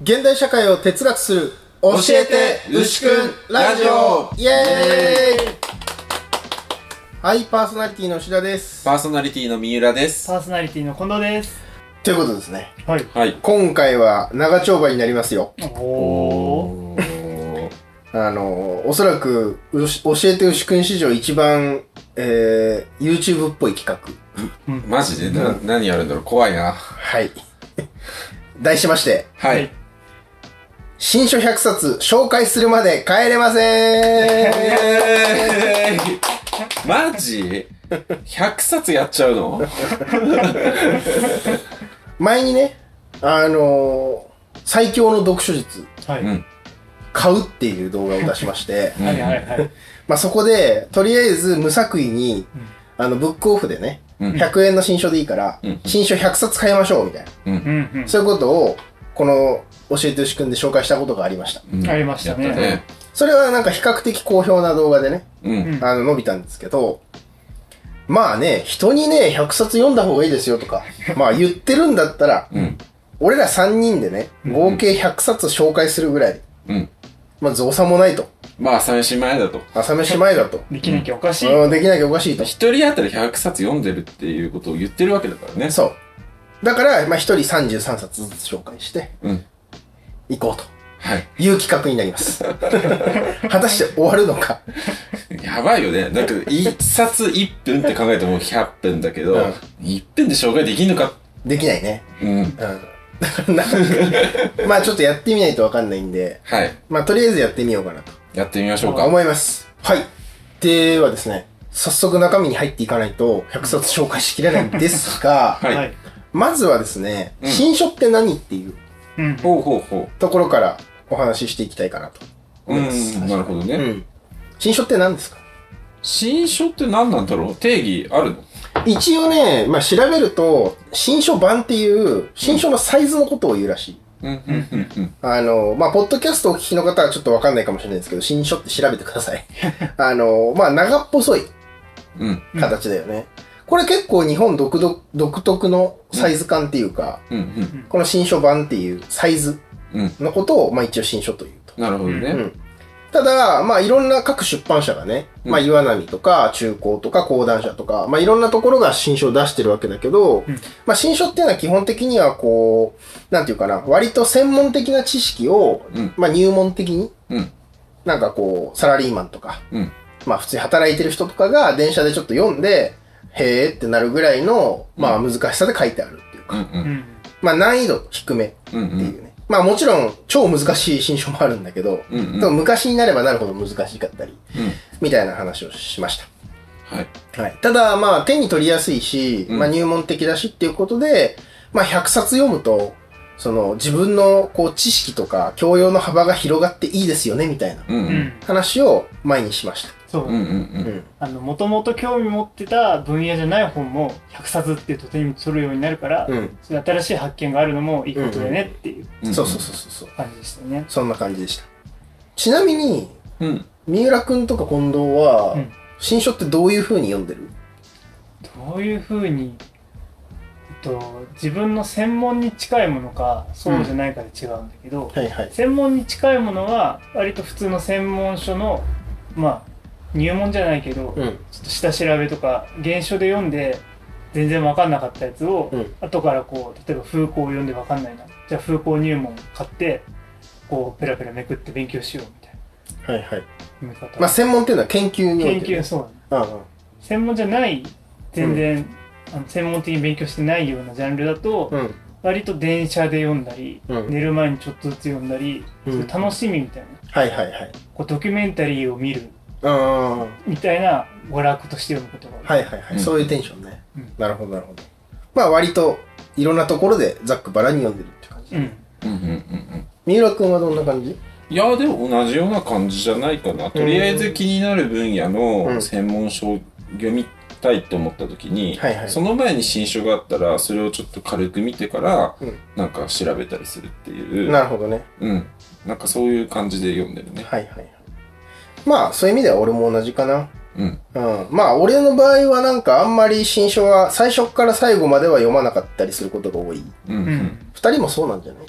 現代社会を哲学する教えて牛くんラジオイエーイはい、パーソナリティの牛田です。パーソナリティの三浦です。パーソナリティの近藤です。ということですね。はい。はい。今回は長丁場になりますよ。おー。ー。あの、おそらく、うし教えて牛くん史上一番、えー、YouTube っぽい企画。マジで？な、何やるんだろう？怖いな。はい。題しまして、ははいい。新書100冊紹介するまで帰れません えー、マジ ?100 冊やっちゃうの？前にね、あのー最強の読書術、はい。うん。買うっていう動画を出しまして。まあそこで、とりあえず無作為に、あの、ブックオフでね、うん100円の新書でいいから、うん新書100冊買いましょう、みたいな。うんうん。そういうことを、この、教えて牛くんで紹介したことがありました。うんありましたねやったね。それはなんか比較的好評な動画でね、うん。あの、伸びたんですけど、まあね、人にね、100冊読んだ方がいいですよとか、まあ言ってるんだったら、うん。俺ら3人でね、合計100冊紹介するぐらい、うん。まあ造作もないと。まあ、朝飯前だと。朝飯前だと。できなきゃおかしい。うんできなきゃおかしいと。一人当たり100冊読んでるっていうことを言ってるわけだからね。そう。だから、まあ一人33冊ずつ紹介して、うん。いこうとはい。いう企画になります。果たして終わるのか。やばいよね。なんか、一冊1分って考えても100分だけど、うん1分で紹介できんのか？できないね。うん。うん。だからなんか、まあちょっとやってみないとわかんないんで、はい。まあとりあえずやってみようかなとやってみましょうか。思います。はい。ではですね、早速中身に入っていかないと100冊紹介しきれないんですが、はいはい。まずはですね、うん新書って何っていううん。ほうほうほところからお話ししていきたいかなとう。思います。うん。なるほどね。うん。新書って何ですか？新書って何なんだろう？定義あるの？一応ね、まあ、調べると、新書版っていう、新書のサイズのことを言うらしい。うん、うん、うん、うん。あの、まあ、ポッドキャストをお聞きの方はちょっとわかんないかもしれないですけど、新書って調べてください。あの、まあ、長っぽそいうん、形だよね。これ結構日本独独独特のサイズ感っていうか、うん、うん。この新書版っていうサイズうん。のことを、まあ、一応新書というと。なるほどね。うんただ、まあ、いろんな各出版社がね、うんまあ、岩波とか、中高とか、講談社とか、まあ、いろんなところが新書を出してるわけだけど、うんまあ、新書っていうのは基本的には、こう、なんていうかな、割と専門的な知識を、うんまあ、入門的に、うん。なんかこう、サラリーマンとか、うん。まあ、普通に働いてる人とかが電車でちょっと読んで、へーってなるぐらいの、まあ、難しさで書いてあるっていうか、うん、う。うんん。まあ、難易度低めってうん、うん。いうね。まあ、もちろん、超難しい新書もあるんだけど、うんうん昔になればなるほど難しかったり、うん。みたいな話をしましはい。た。はい。ただ、まあ、手に取りやすいし、うんまあ、入門的だしっていうことで、まあ、100冊読むと、その、自分の、こう、知識とか、教養の幅が広がっていいですよね、みたいな。話を前にしました。そううん、う。。うんん。あの、もともと興味持ってた分野じゃない本も100冊っていうと手に取るようになるから、うん。そういう新しい発見があるのもいいことだよねっていううん。そうそうそうそうそう。感じでしたよね。そんな感じでした。ちなみに、うん。三浦くんとか近藤は、うん新書ってどういう風に読んでる？どういうふうに、えっと、自分の専門に近いものか、そうじゃないかで違うんだけど、はいはい。専門に近いものは割と普通の専門書のまあ入門じゃないけど、うん。ちょっと下調べとか原書で読んで全然分かんなかったやつを、うん後からこう例えば風光を読んで分かんないなじゃあ風光入門買ってこうペラペラめくって勉強しようみたいなはいはい。方、まあ、専門っていうのは研究に研究そううんうん。専門じゃない全然、あの専門的に勉強してないようなジャンルだと、うん。割と電車で読んだり、うん寝る前にちょっとずつ読んだり、うん楽しみみたいなはいはいはい。こうドキュメンタリーを見るみたいな娯楽として読むことが多い。はいはい。うんそういうテンションね。うんなるほどなるほど。まあ割といろんなところでざっくばらんに読んでるって感じ。うん。うん、うん、うん。三浦くんはどんな感じ？いや、でも同じような感じじゃないかな。とりあえず気になる分野うんの専門書を読みたいと思った時に、はいはいその前に新書があったら、それをちょっと軽く見てから、うんなんか調べたりするっていう。なるほどね。うん。なんかそういう感じで読んでるね。はいはいはい。まあそういう意味では俺も同じかな。うん。うん。まあ俺の場合はなんかあんまり新書は最初から最後までは読まなかったりすることが多い。うん。二人もそうなんじゃない？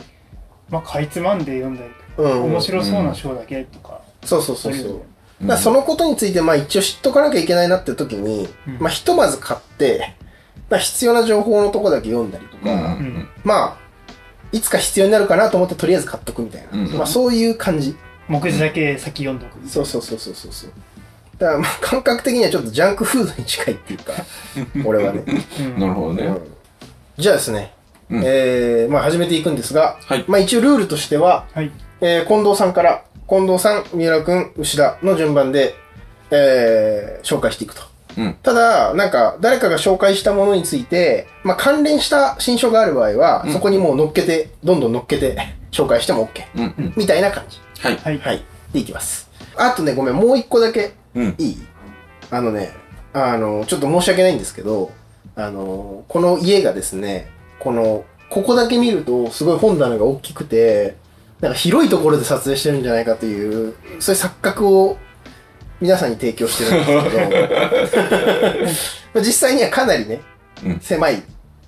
まあ、かいつまんで読んだりうん。面白そうな章だけとか、そうそうそうそう。だそのことについて、まあ一応知っとかなきゃいけないなって時に、うんまあひとまず買って、まあ必要な情報のとこだけ読んだりとか、うんうんまあ、いつか必要になるかなと思ってとりあえず買っとくみたいな。うんまあそういう感じ。目次だけ先読んどく、そうそうそうそうそうそう。だからまあ感覚的にはちょっとジャンクフードに近いっていうか、俺はね。うんなるほどね。うんじゃあですね、うんえー、まあ始めていくんですが、はいまあ一応ルールとしては、はいえー、近藤さんから、近藤さん、三浦くん、牛田の順番で、えー、紹介していくと。うんただ、なんか、誰かが紹介したものについて、まあ、関連した新書がある場合は、うんそこにもう乗っけて、どんどん乗っけて、紹介しても OK。うんうん。みたいな感じ。はい。はいはい。でいきます。あとね、ごめん、もう一個だけ、うん。いい？あのね、あの、ちょっと申し訳ないんですけど、あの、この家がですね、この、ここだけ見ると、すごい本棚が大きくて、なんか広いところで撮影してるんじゃないかという、そういう錯覚を皆さんに提供してるんですけど、実際にはかなりね、うん狭い、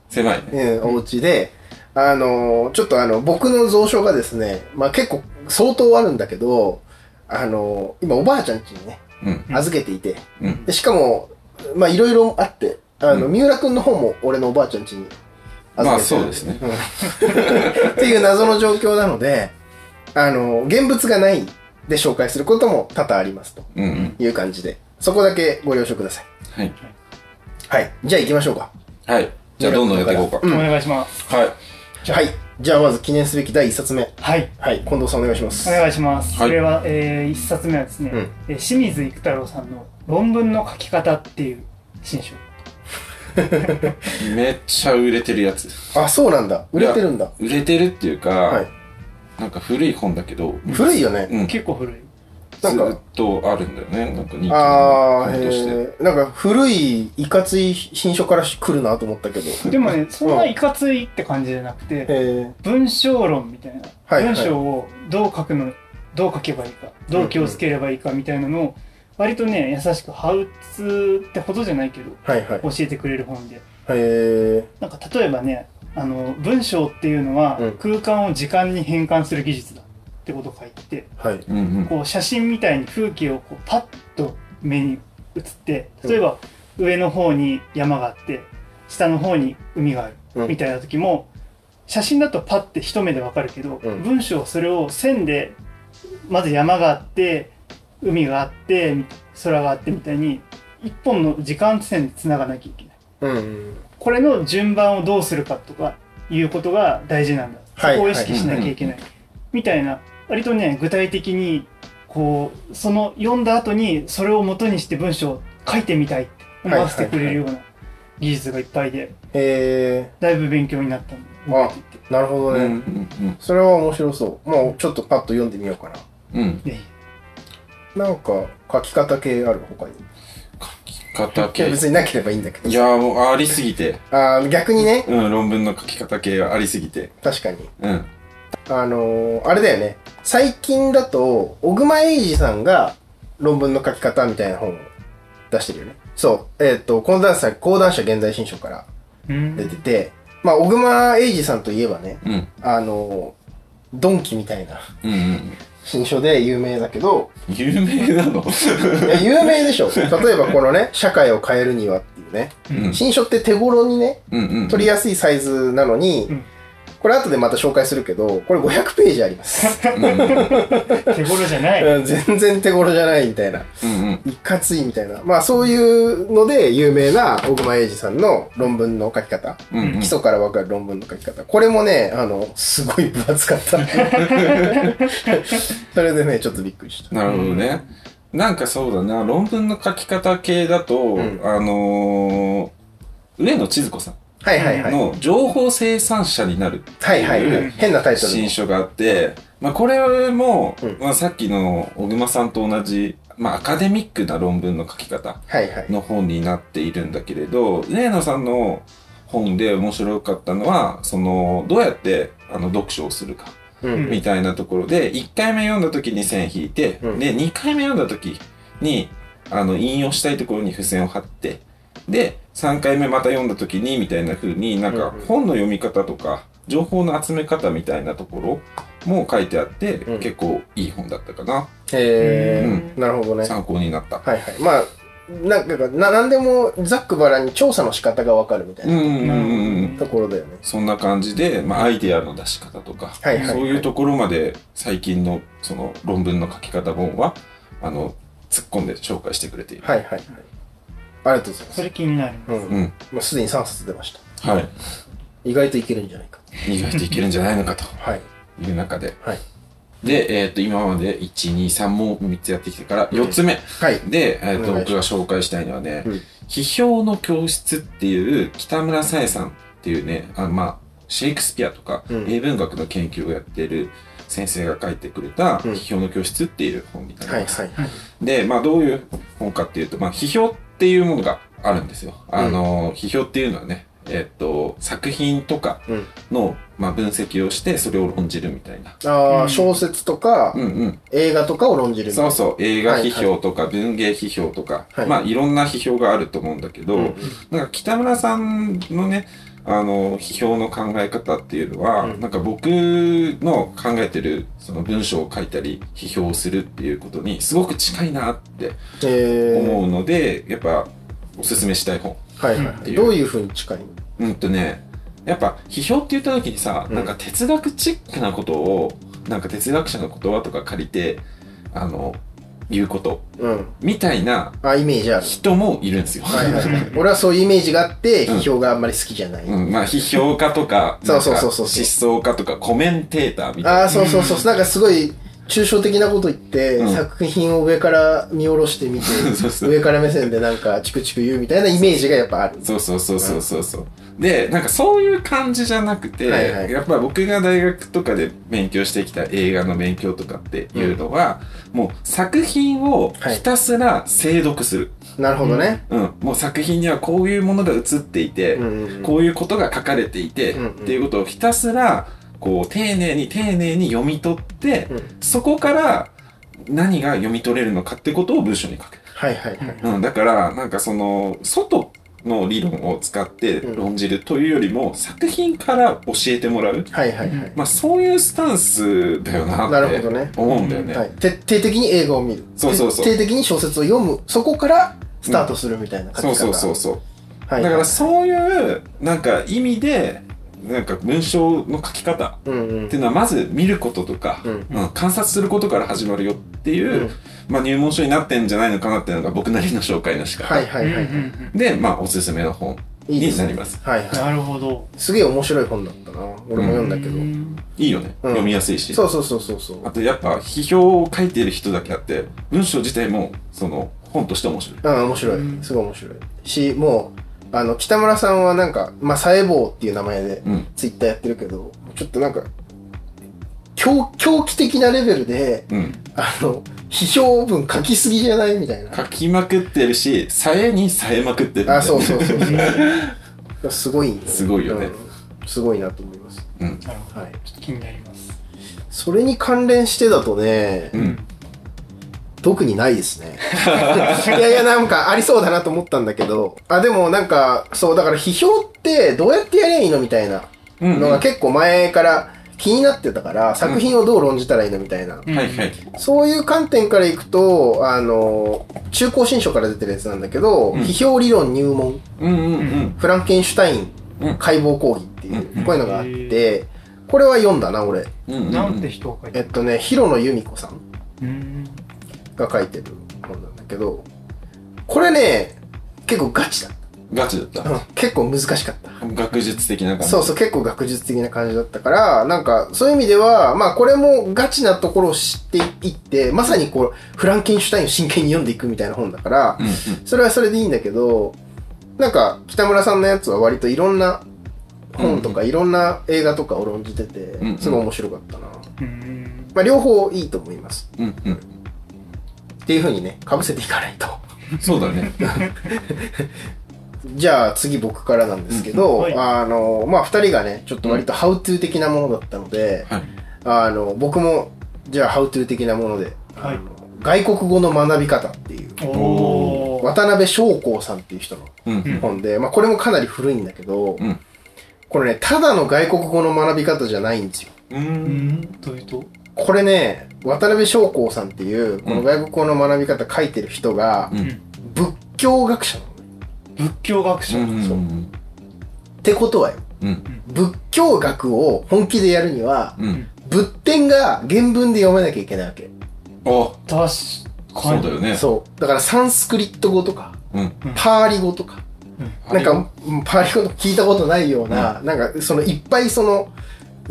狭いね。うん、お家で、あの、ちょっとあの、僕の蔵書がですね、まあ結構相当あるんだけど、あの、今おばあちゃん家にね、うん。預けていて、うん。でしかも、まあいろいろあって、あの、うん三浦くんの方も俺のおばあちゃん家に預けてるまあそうですねんっていう謎の状況なので、あの、現物がないで紹介することも多々ありますとうんうん。いう感じで、そこだけご了承ください。はい。はい。じゃあ行きましょうか。はい。じゃあどんどんやっていこうか。うんお願いしますはい。はい。じゃあまず記念すべき第1冊目。はいはい。近藤さんお願いします。お願いします、はいそれは、えー、一冊目はですね、うんえー清水育太郎さんの「論文の書き方」っていう新書めっちゃ売れてるやつ。あ、そうなんだ。売れてるんだ。売れてるっていうか、はい。なんか古い本だけど、古いよね。うん。結構古いずっとあるんだよね。なんか人気のあー、本として。へー。なんか古い、いかつい新書から来るなと思ったけど。でもねそんないかついって感じじゃなくてへ文章論みたいな、はい。はい文章をどう書くのどう書けばいいかどう気をつければいいかみたいなのを割とね優しくハウツーってほどじゃないけどーはいはい。教えてくれる本で。へなんか例えばねあの文章っていうのはうん。空間を時間に変換する技術だってことを書いてーはい。うんうん。こう写真みたいに風景をこうパッと目に映って例えば上の方に山があって下の方に海があるうんみたいな時も写真だとパッて一目でわかるけど、うん文章はそれを線でまず山があって海があって空があってみたいに一本の時間線で繋がなきゃいけない。うん。これの順番をどうするかとかいうことが大事なんだ。はいそこを意識しなきゃいけない。みたいな、割とね、具体的に、こう、その読んだ後にそれを元にして文章を書いてみたいって思わせてくれるような技術がいっぱいで、へだいぶ勉強になったんで、覚えていて。ー、なるほどうんうね。んそれは面白そう。もうちょっとパッと読んでみようかな。うん。なんか、書き方系ある他に？書き方系。別になければいいんだけど。いやーもうありすぎて。あー逆にね、うん、論文の書き方系がありすぎて。確かに。うん。あのー、あれだよね。最近だと、小熊英二さんが論文の書き方みたいな本を出してるよね。そう。えっ、と、講談社、講談社現在新書から出てて、まあ、小熊英二さんといえばね、うん。あのー、ドンキみたいなうんうん。新書で有名だけど、有名なの？いや、有名でしょ。例えばこのね、社会を変えるにはっていうね。うん新書って手頃にね、うんうん。取りやすいサイズなのに、うんこれ後でまた紹介するけど、これ500ページあります。うんうん手頃じゃない。うん全然手頃じゃないみたいな。うんいかついみたいな。まあそういうので有名な小熊英二さんの論文の書き方。うんうん基礎からわかる論文の書き方。これもね、あの、すごい分厚かった。それでね、ちょっとびっくりした。なるほどね。なんかそうだな、論文の書き方系だと、んあのー、上野千鶴子さはいはいはい。んの情報生産者になるはいはいはい。変なタイトルの新。書があって、まあこれも、うんまあさっきの小熊さんと同じ、まあアカデミックな論文の書き方。の本になっているんだけれど、上野さんの本で面白かったのは、その、どうやってあの読書をするか。うん。みたいなところで、1回目読んだ時に線引いて、うんで、2回目読んだ時に、あの、引用したいところに付箋を貼って、で、3回目また読んだ時に、みたいな風になんか本の読み方とか、情報の集め方みたいなところも書いてあって、うん結構いい本だったかな。へうえ、なるほどね。参考になった。はいはい。まあ、なんか、な、なんでもざっくばらんに調査の仕方がわかるみたいな。ところだよね。そんな感じで、まあ、アイデアの出し方とか、そういうところまで最近のその論文の書き方本は、あの、突っ込んで紹介してくれている。はいはいはい。ありがとうございます。それ気になります。うん。うん。もうすでに3冊出ました。はい。意外といけるんじゃないかと。意外といけるんじゃないのかとはい。いう中で。はい。で、えっ、と、今まで1、2、3も3つやってきてから、4つ目。はい。で、えっ、と、お願いし僕が紹介したいのはね、うん批評の教室っていう北村さえさんっていうね、あまあ、シェイクスピアとか、うん英文学の研究をやってる先生が書いてくれた、うん批評の教室っていう本になります。はいはい。で、まあ、どういう本かっていうと、まあ、批評っていうものがあるんですよ。あの、批評っていうのはね、えっ、と、作品とかうん。の、まあ、分析をして、それを論じるみたいな。ああ、うん小説とかうんうん。映画とかを論じるみたいな。そうそう、映画批評とか文芸批評とか、はいまあいろんな批評があると思うんだけど、うんなんか北村さんのね、あの、批評の考え方っていうのは、うんなんか僕の考えてる、その文章を書いたり、批評をするっていうことにすごく近いなってえー、思うので、やっぱおすすめしたい本。はいはいはい。どういうふうに近いの？うんとね、やっぱ批評って言った時にさ、うんなんか哲学チックなことを、なんか哲学者の言葉とか借りて、あの、言うこと、うん。みたいなあ、イメージある。人もいるんですよ。はいはいはい。俺はそういうイメージがあって、うん批評があんまり好きじゃない。うん、まあ、批評家とか、そうそうそうそうなんか失踪家とか、コメンテーターみたいな。ああ、そうそうそう。なんかすごい、抽象的なこと言って、うん作品を上から見下ろしてみて、上から目線でなんかチクチク言うみたいなイメージがやっぱある。そうそうそうそうそうそう。で、なんかそういう感じじゃなくて、はいはいやっぱ僕が大学とかで勉強してきた映画の勉強とかっていうのは、もう作品をひたすら精読する。なるほどね。うん。もう作品にはこういうものが映っていて、うんうんうんこういうことが書かれていて、うんうんっていうことをひたすら、こう、丁寧に丁寧に読み取って、うんそこから何が読み取れるのかってことを文章に書く。はいはいはい。うん、だから、なんかその、外の理論を使って論じるというよりも、作品から教えてもらう。はいはいはい。まあ、そういうスタンスだよなってなるほどね思うんだよね。はい、徹底的に映画を見る。そうそうそう徹底的に小説を読む。そこからスタートするみたいな書き方。そうそうそうそう。はい、だからそういう、なんか意味で、なんか文章の書き方っていうのはまず見ることとか、うんうん観察することから始まるよっていう、うんまあ入門書になってんじゃないのかなっていうのが僕なりの紹介の仕方。はいはいはいで、まあおすすめの本になります。はいはうんなるほど。い。すげえ面白い本だったな。俺も読んだけど。うんいいよね。うん読みやすいし。そうそうそうそうそう。あとやっぱ批評を書いている人だけあって、文章自体もその本として面白い。うん、面白い。すごい面白い。し、もう、あの、北村さんはなんか、まあ、サエボーっていう名前でうん。ツイッターやってるけど、ちょっとなんか、狂狂気的なレベルで、うん。あの、批評文書きすぎじゃないみたいな。書きまくってるし、さえにさえまくってるあ、そうそうそうそう。すごいんだすごいよねうんすごいなと思います。うん。なるほど。はい。ちょっと気になります。それに関連してだとね、うん。特にないですね。いやいや、なんかありそうだなと思ったんだけど、あ、でもなんか、そう、だから批評ってどうやってやりゃいいのみたいなうん。のが結構前から気になってたから、作品をどう論じたらいいのみたいな。うんはいはい。そういう観点からいくと、あの、中高新書から出てるやつなんだけど、うん批評理論入門、うんうんうん。フランケンシュタインうん解剖講義っていう、うんこういうのがあって、これは読んだな、俺。うんうんうん。なんて人が書いてるえっとね、広野由美子さん。が書いてる本なんだけど、これね、結構ガチだっガチだった。た。うん結構難しかった。学術的な感じ。そうそう、結構学術的な感じだったから、なんか、そういう意味では、まあ、これもガチなところを知っていって、まさにこう、フランケンシュタインを真剣に読んでいくみたいな本だからう、んうん。それはそれでいいんだけど、なんか、北村さんのやつは割といろんな本とか、いろんな映画とかを論じててうん、すごい面白かったな。うん。まあ、両方いいと思います。うんうん。っていう風にね、被せていかないと。そうだね。じゃあ次僕からなんですけど、うんはいあの、まあ、二人がね、ちょっと割とハウトゥー的なものだったので、はい。あの、僕も、じゃあハウトゥー的なもので、はいあの外国語の学び方っていう。渡辺翔光さんっていう人のうんうん。本で、まあ、これもかなり古いんだけど、うんこれね、ただの外国語の学び方じゃないんですよ。ううんんどういうと？これね渡辺将光さんっていうこの外国語の学び方書いてる人がうん。仏教学者なの。仏教学者、うんそう。ってことはよ。うん。仏教学を本気でやるにはうん。仏典が原文で読めなきゃいけないわけ。あ。確かに。そうだよね。そう。だからサンスクリット語とかうん。パーリ語とか。なんかうんパーリ語とか聞いたことないような、なんかそのいっぱいその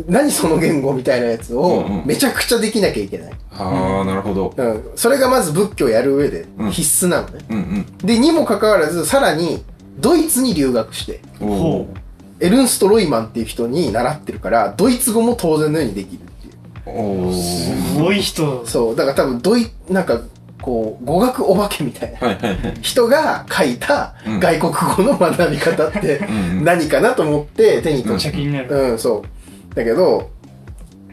何その言語みたいなやつをうんうん。めちゃくちゃできなきゃいけない、ああなるほど。うん、それがまず仏教やる上でうん。必須なのね、うんでにもかかわらずさらにドイツに留学してエルンスト・ロイマンっていう人に習ってるからドイツ語も当然のようにできるっていう。おおすごい人。そう。だから多分ドイなんかこう語学お化けみたいなはいはいはい。人が書いたうん。外国語の学び方ってうんうん。何かなと思って手に取めってゃ気になる、うん、そう。だけど、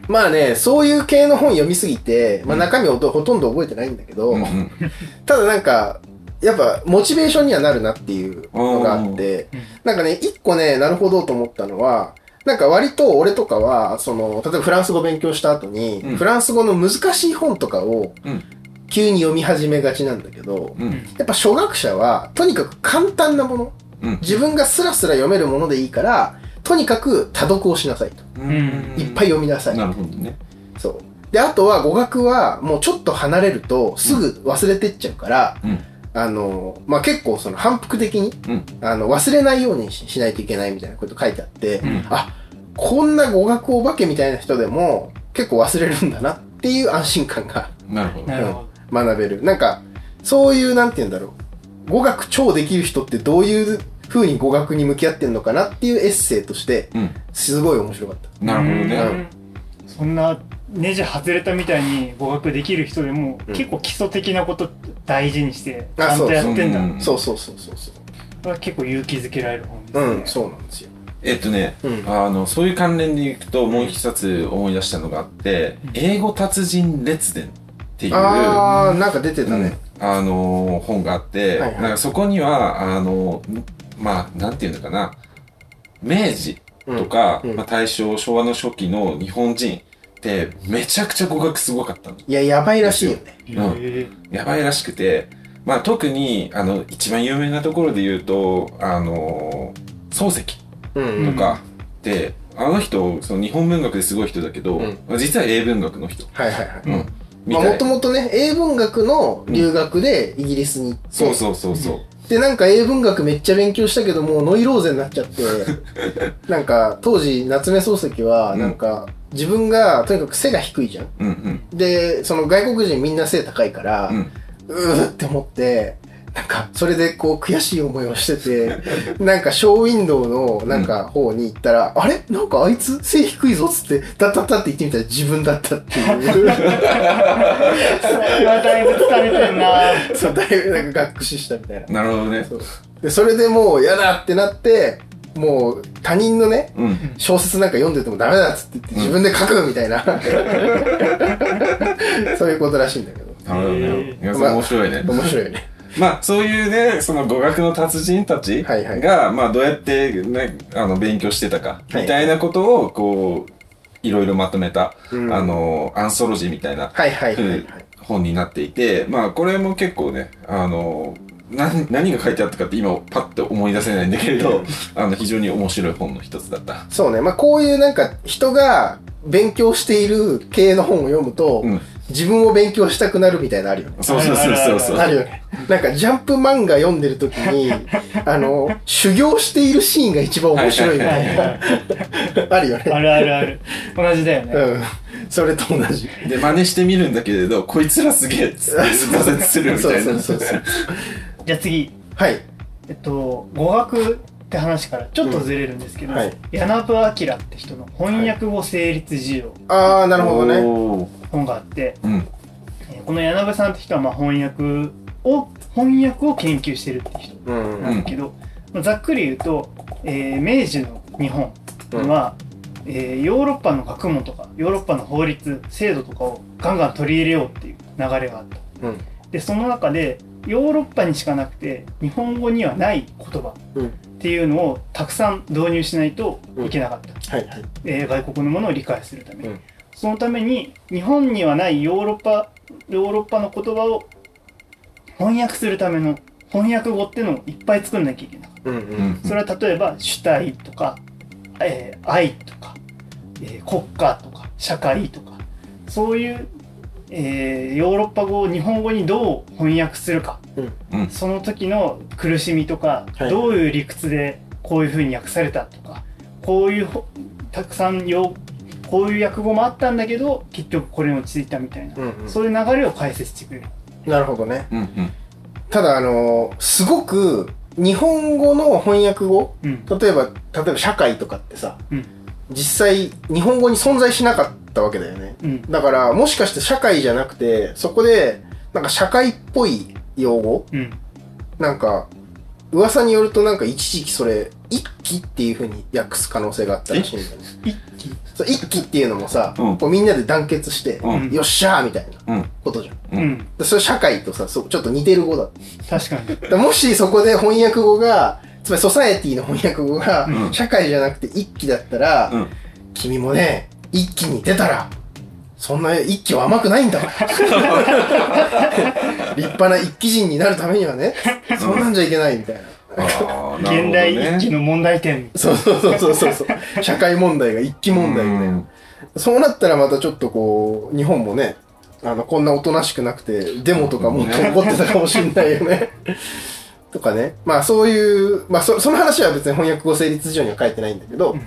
まあね、そういう系の本読みすぎて、まあ中身ほとほとんど覚えてないんだけど、うんうん。ただなんか、やっぱ、モチベーションにはなるなっていうのがあってうん、なんかね、一個ね、なるほどと思ったのは、なんか割と俺とかは、その、例えばフランス語勉強した後に、うん。フランス語の難しい本とかをうん。急に読み始めがちなんだけど、うん。やっぱ初学者は、とにかく簡単なもの、うん。自分がスラスラ読めるものでいいから、とにかく多読をしなさいと。うんいっぱい読みなさい。なるほどねそう。で、あとは語学はもうちょっと離れるとすぐ忘れてっちゃうから、うんあの、まあ、結構その反復的に、うんあの、忘れないようにししないといけないみたいなこと書いてあって、んあ、こんな語学お化けみたいな人でも結構忘れるんだなっていう安心感がなるほどなるほ学べる。なんか、そういう、なんて言うんだろう。語学超できる人ってどういう風に語学に向き合ってんのかなっていうエッセイとして、うん。すごい面白かった。どなるほどね。うん。そんなネジ外れたみたいに語学できる人でも、うん。結構基礎的なこと大事にしてちあゃんとやってんだ。そううん。そうそうそうそうそう。これは結構勇気づけられる本ですね、うん、そうなんですよ。えっとね、うん。あの、そういう関連でいくと、もう一つ思い出したのがあって、英語達人列伝っていう、あー、なんか出てたね。あのー本があって、はいはい。なんかそこには、あのーまあ、なんていうのかな、明治とか、うんうんまあ、大正、昭和の初期の日本人って、めちゃくちゃ語学すごかったの。いや、やばいらしいよね。うんへやばいらしくて、まあ特に、あの、一番有名なところで言うと、あのー漱石うん。とかで、あの人、その日本文学ですごい人だけど、うん実は英文学の人。はいはいはい。うん。もともとね、英文学の留学でイギリスに行って、そうそうそうそう。で、なんか英文学めっちゃ勉強したけど、もうノイローゼになっちゃって、なんか当時、夏目漱石は、なんか、自分がとにかく背が低いじゃん。うんうん。で、その外国人みんな背高いから、うん。うーって思って、なんか、それでこう悔しい思いをしてて、なんかショーウィンドウのなんか方に行ったら、あれ？なんかあいつ？背低いぞっつって、ダッダッダって言ってみたら自分だったっていう。それはだいぶ疲れてんな そう、だいぶなんか学士したみたいな。なるほどね。そうで、それでもう嫌だってなって、もう他人のね、うん。小説なんか読んでてもダメだっつって言って自分で書くみたいな、そういうことらしいんだけど。なるほどね。面白いね。面白いよね。まあ、そういうね、その語学の達人たちが、はいはいまあ、どうやってね、あの、勉強してたか、はいみたいなことを、こう、いろいろまとめた、うんあの、アンソロジーみたいな、はいはいはいはい。本になっていて、まあ、これも結構ね、あの、何何が書いてあったかって今パッと思い出せないんだけれど、あの、非常に面白い本の一つだった。そうね。まあこういうなんか人が勉強している系の本を読むと、うん自分も勉強したくなるみたいなのあるよね。そうそうそうそうそう。あるよね。なんかジャンプ漫画読んでる時に、あの、修行しているシーンが一番面白いみたいな。あるよね。あるあるある同じだよね、うん。それと同じ。で、真似してみるんだけれど、こいつらすげえっつって挫折するみたいな。そうそうそうそう。じゃあ次はい。えっと語学って話からちょっとずれるんですけど、うんはい柳部明って人の翻訳語成立事情あー、なるほどね。本があって、うん。えーこの柳部さんって人はまあ翻訳を翻訳を研究してるって人うん。なんだけど、まあざっくり言うと、えー明治の日本は、えーヨーロッパの学問とかヨーロッパの法律制度とかをガンガン取り入れようっていう流れがあったうん。でその中でヨーロッパにしかなくて日本語にはない言葉うんっていうのをたくさん導入しないといけなかった。はいはい。えー外国のものを理解するために、うんそのために日本にはないヨーロッパヨーロッパの言葉を翻訳するための翻訳語っていうのをいっぱい作んなきゃいけない、うんう。うんんそれは例えば主体とか、えー愛とか、えー国家とか社会とかそういう、えーヨーロッパ語を日本語にどう翻訳するか。うん。その時の苦しみとか、はい。どういう理屈でこういうふうに訳されたとかこういうほたくさん用こういう訳語もあったんだけど結局これに落ち着いたみたいな、うんうん。そういう流れを解説してくれる。なるほどね。うんうん。ただ、あのーすごく、日本語の翻訳語、うん。例えば、例えば社会とかってさ、うん。実際、日本語に存在しなかったわけだよね。うん。だから、もしかして社会じゃなくて、そこで、なんか社会っぽい用語？うん。なんか、噂によるとなんか一時期それ、一揆っていう風に訳す可能性があったらしいんだよね。一気そう一揆っていうのもさ、うん。こうみんなで団結して、うん。よっしゃーみたいなうん。ことじゃん。うん。それ社会とさ、そうちょっと似てる語だ。確かに。だからもしそこで翻訳語が、つまりソサエティの翻訳語が、うん。社会じゃなくて一揆だったら、うん。君もね、一揆に出たら、そんな一揆は甘くないんだ 立派な一揆人になるためにはね、そんなんじゃいけないみたいな。現代ね一揆の問題点そうそうそうそうそうそう。社会問題が一揆問題みたいな。そうなったらまたちょっとこう、日本もね、あの、こんなおとなしくなくて、デモとかもっと起こってたかもしれないよね。とかね。まあそういう、まあそその話は別に翻訳語成立上には書いてないんだけど、うん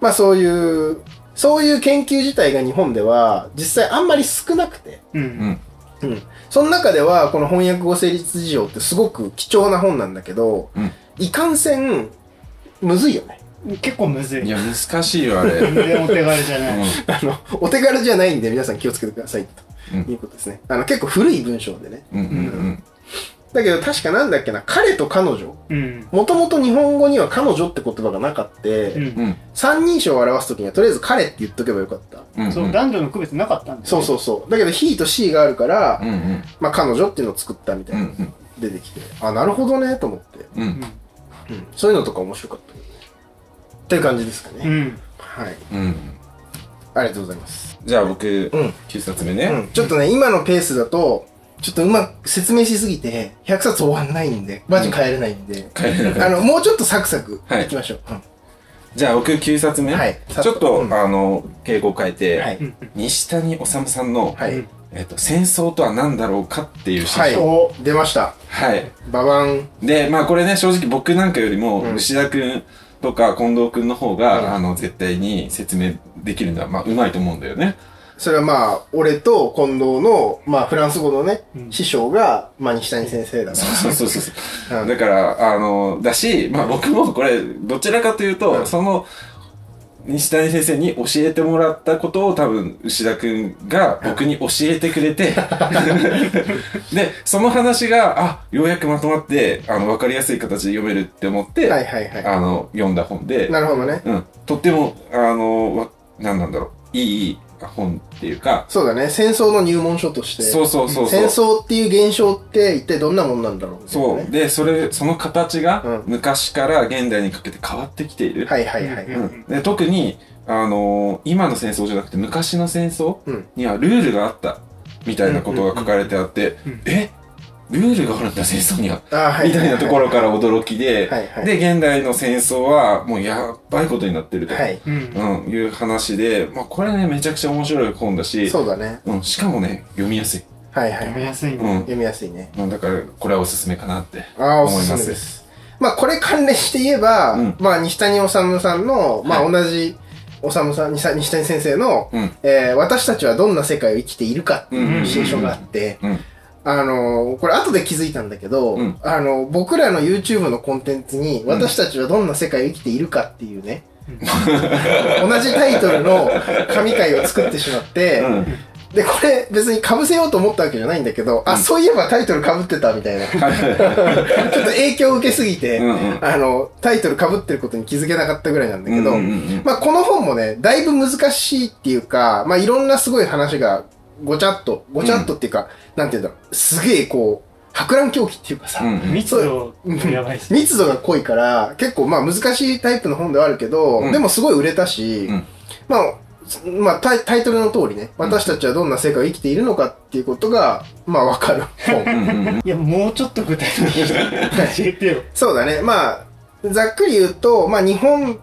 まあそういう、そういう研究自体が日本では実際あんまり少なくて、ううん。んうん。その中ではこの翻訳語成立事情ってすごく貴重な本なんだけど、うん。いかんせん、むずいよね。結構むずい。いや難しいよあれ。全然お手軽じゃない、あの、お手軽じゃないんで皆さん気をつけてくださいうん。ということですね。あの、結構古い文章でね。うん。うんだけど確かなんだっけな、彼と彼女。うんもともと日本語には彼女って言葉がなかって、うんうんうん三人称を表すときにはとりあえず彼って言っとけばよかった。うんそう男女の区別なかったんだよそうそうそう。だけど he と she があるから、うんうんまあ彼女っていうのを作ったみたいな、うんうん出てきて。あ、なるほどね、と思って。うんうんうん。そういうのとか面白かったね。っていう感じですかね。うんはい。うんありがとうございます。じゃあ僕うん。9冊目うねん。ちょっとね、今のペースだと、ちょっとうまく説明しすぎて、100冊終わんないんで、マジ帰れないんで、帰れなかあの、もうちょっとサクサクはいいきましょう。うんじゃあ僕9冊目はいちょっとうんあの傾向を変えてはい。うん西谷治さんのはい。えっと戦争とは何だろうかっていう詩はいお。出ました。はいババン。で、まあこれね、正直僕なんかよりも、うん牛田くんとか近藤くんの方が、うんあの、絶対に説明できるのは、まあ、うまいと思うんだよね。それはまあ、俺と近藤の、まあ、フランス語のね、うん師匠が、まあ、西谷先生だかそうそうそうそう。ら。うんだから、あの、だし、まあ僕もこれ、どちらかというと、うんその、西谷先生に教えてもらったことを多分、牛田くんが僕に教えてくれて、で、その話が、あ、ようやくまとまって、あの、わかりやすい形で読めるって思って、はいはいはあの、読んだ本でい。、なるほどね。うん。とっても、あの、わ、なんなんだろう、いい本っていうか、そうだね。戦争の入門書として。そうそうそう。戦争っていう現象って一体どんなもんなんだろうみたいそう。で、それ、その形がうん昔から現代にかけて変わってきている。はいはいはい。うんうんで特に、あのー今の戦争じゃなくて昔の戦争うんにはルールがあったみたいなことが書かれてあって、うんえ？ルールがあるんだ戦争には、はいみたいなところから驚きで、はいはい。で、現代の戦争はもうやばいことになってると、はい。うんうん、いう話で、まあこれね、めちゃくちゃ面白い本だし、そうだね。うん、しかもね、読みやすい。はいはい。読みやすいねうん。読みやすいね。うんだから、これはおすすめかなって。ああ、お思いますすすめです。まあ、これ関連して言えば、うんまあ、西谷治さんの、まあ、はい同じ、治さん、西西谷先生の、うん。えー私たちはどんな世界を生きているかってうんいう新書があって、うん。あのーこれ後で気づいたんだけど、うん。あの僕らの YouTube のコンテンツに、ん。私たちはどんな世界を生きているかっていうね、同じタイトルの神回を作ってしまって、うん。で、これ別に被せようと思ったわけじゃないんだけど、あ、そういえばタイトル被ってたみたいな。ちょっと影響を受けすぎて、うんうん。あの、タイトル被ってることに気づけなかったぐらいなんだけど、うんうんうん。まあこの本もね、だいぶ難しいっていうか、まあいろんなすごい話がごちゃっと、ごちゃっとっていうか、なんていうんだろう、すげえこう、博覧狂気っていうかさ、うんうん密度がやばいし。密度が濃いから、結構まあ難しいタイプの本ではあるけど、うんでもすごい売れたし、うんまあ、まあタイタイトルの通りね、私たちはどんな世界を生きているのかっていうことが、まあわかる本。うんうんうん いや、もうちょっと具体的に 教えてよ。そうだね。まあ、ざっくり言うと、まあ日本、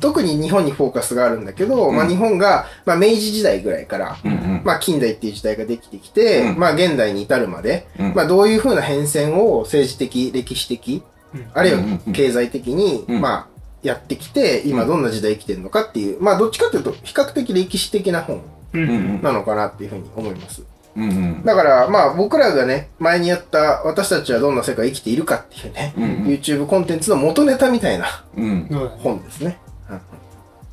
特に日本にフォーカスがあるんだけど、うん。まあ日本が、まあ明治時代ぐらいから、うんうん。まあ近代っていう時代ができてきて、うん。まあ現代に至るまで、うん。まあどういうふうな変遷を政治的、歴史的、うん。あるいは経済的に、うん。まあやってきて、今どんな時代生きてるのかっていう、まあどっちかというと比較的歴史的な本なのかなっていうふうに思います。うんうん。だからまあ僕らがね、前にやった私たちはどんな世界生きているかっていうね、うんうん。YouTube コンテンツの元ネタみたいな。本ですね。うん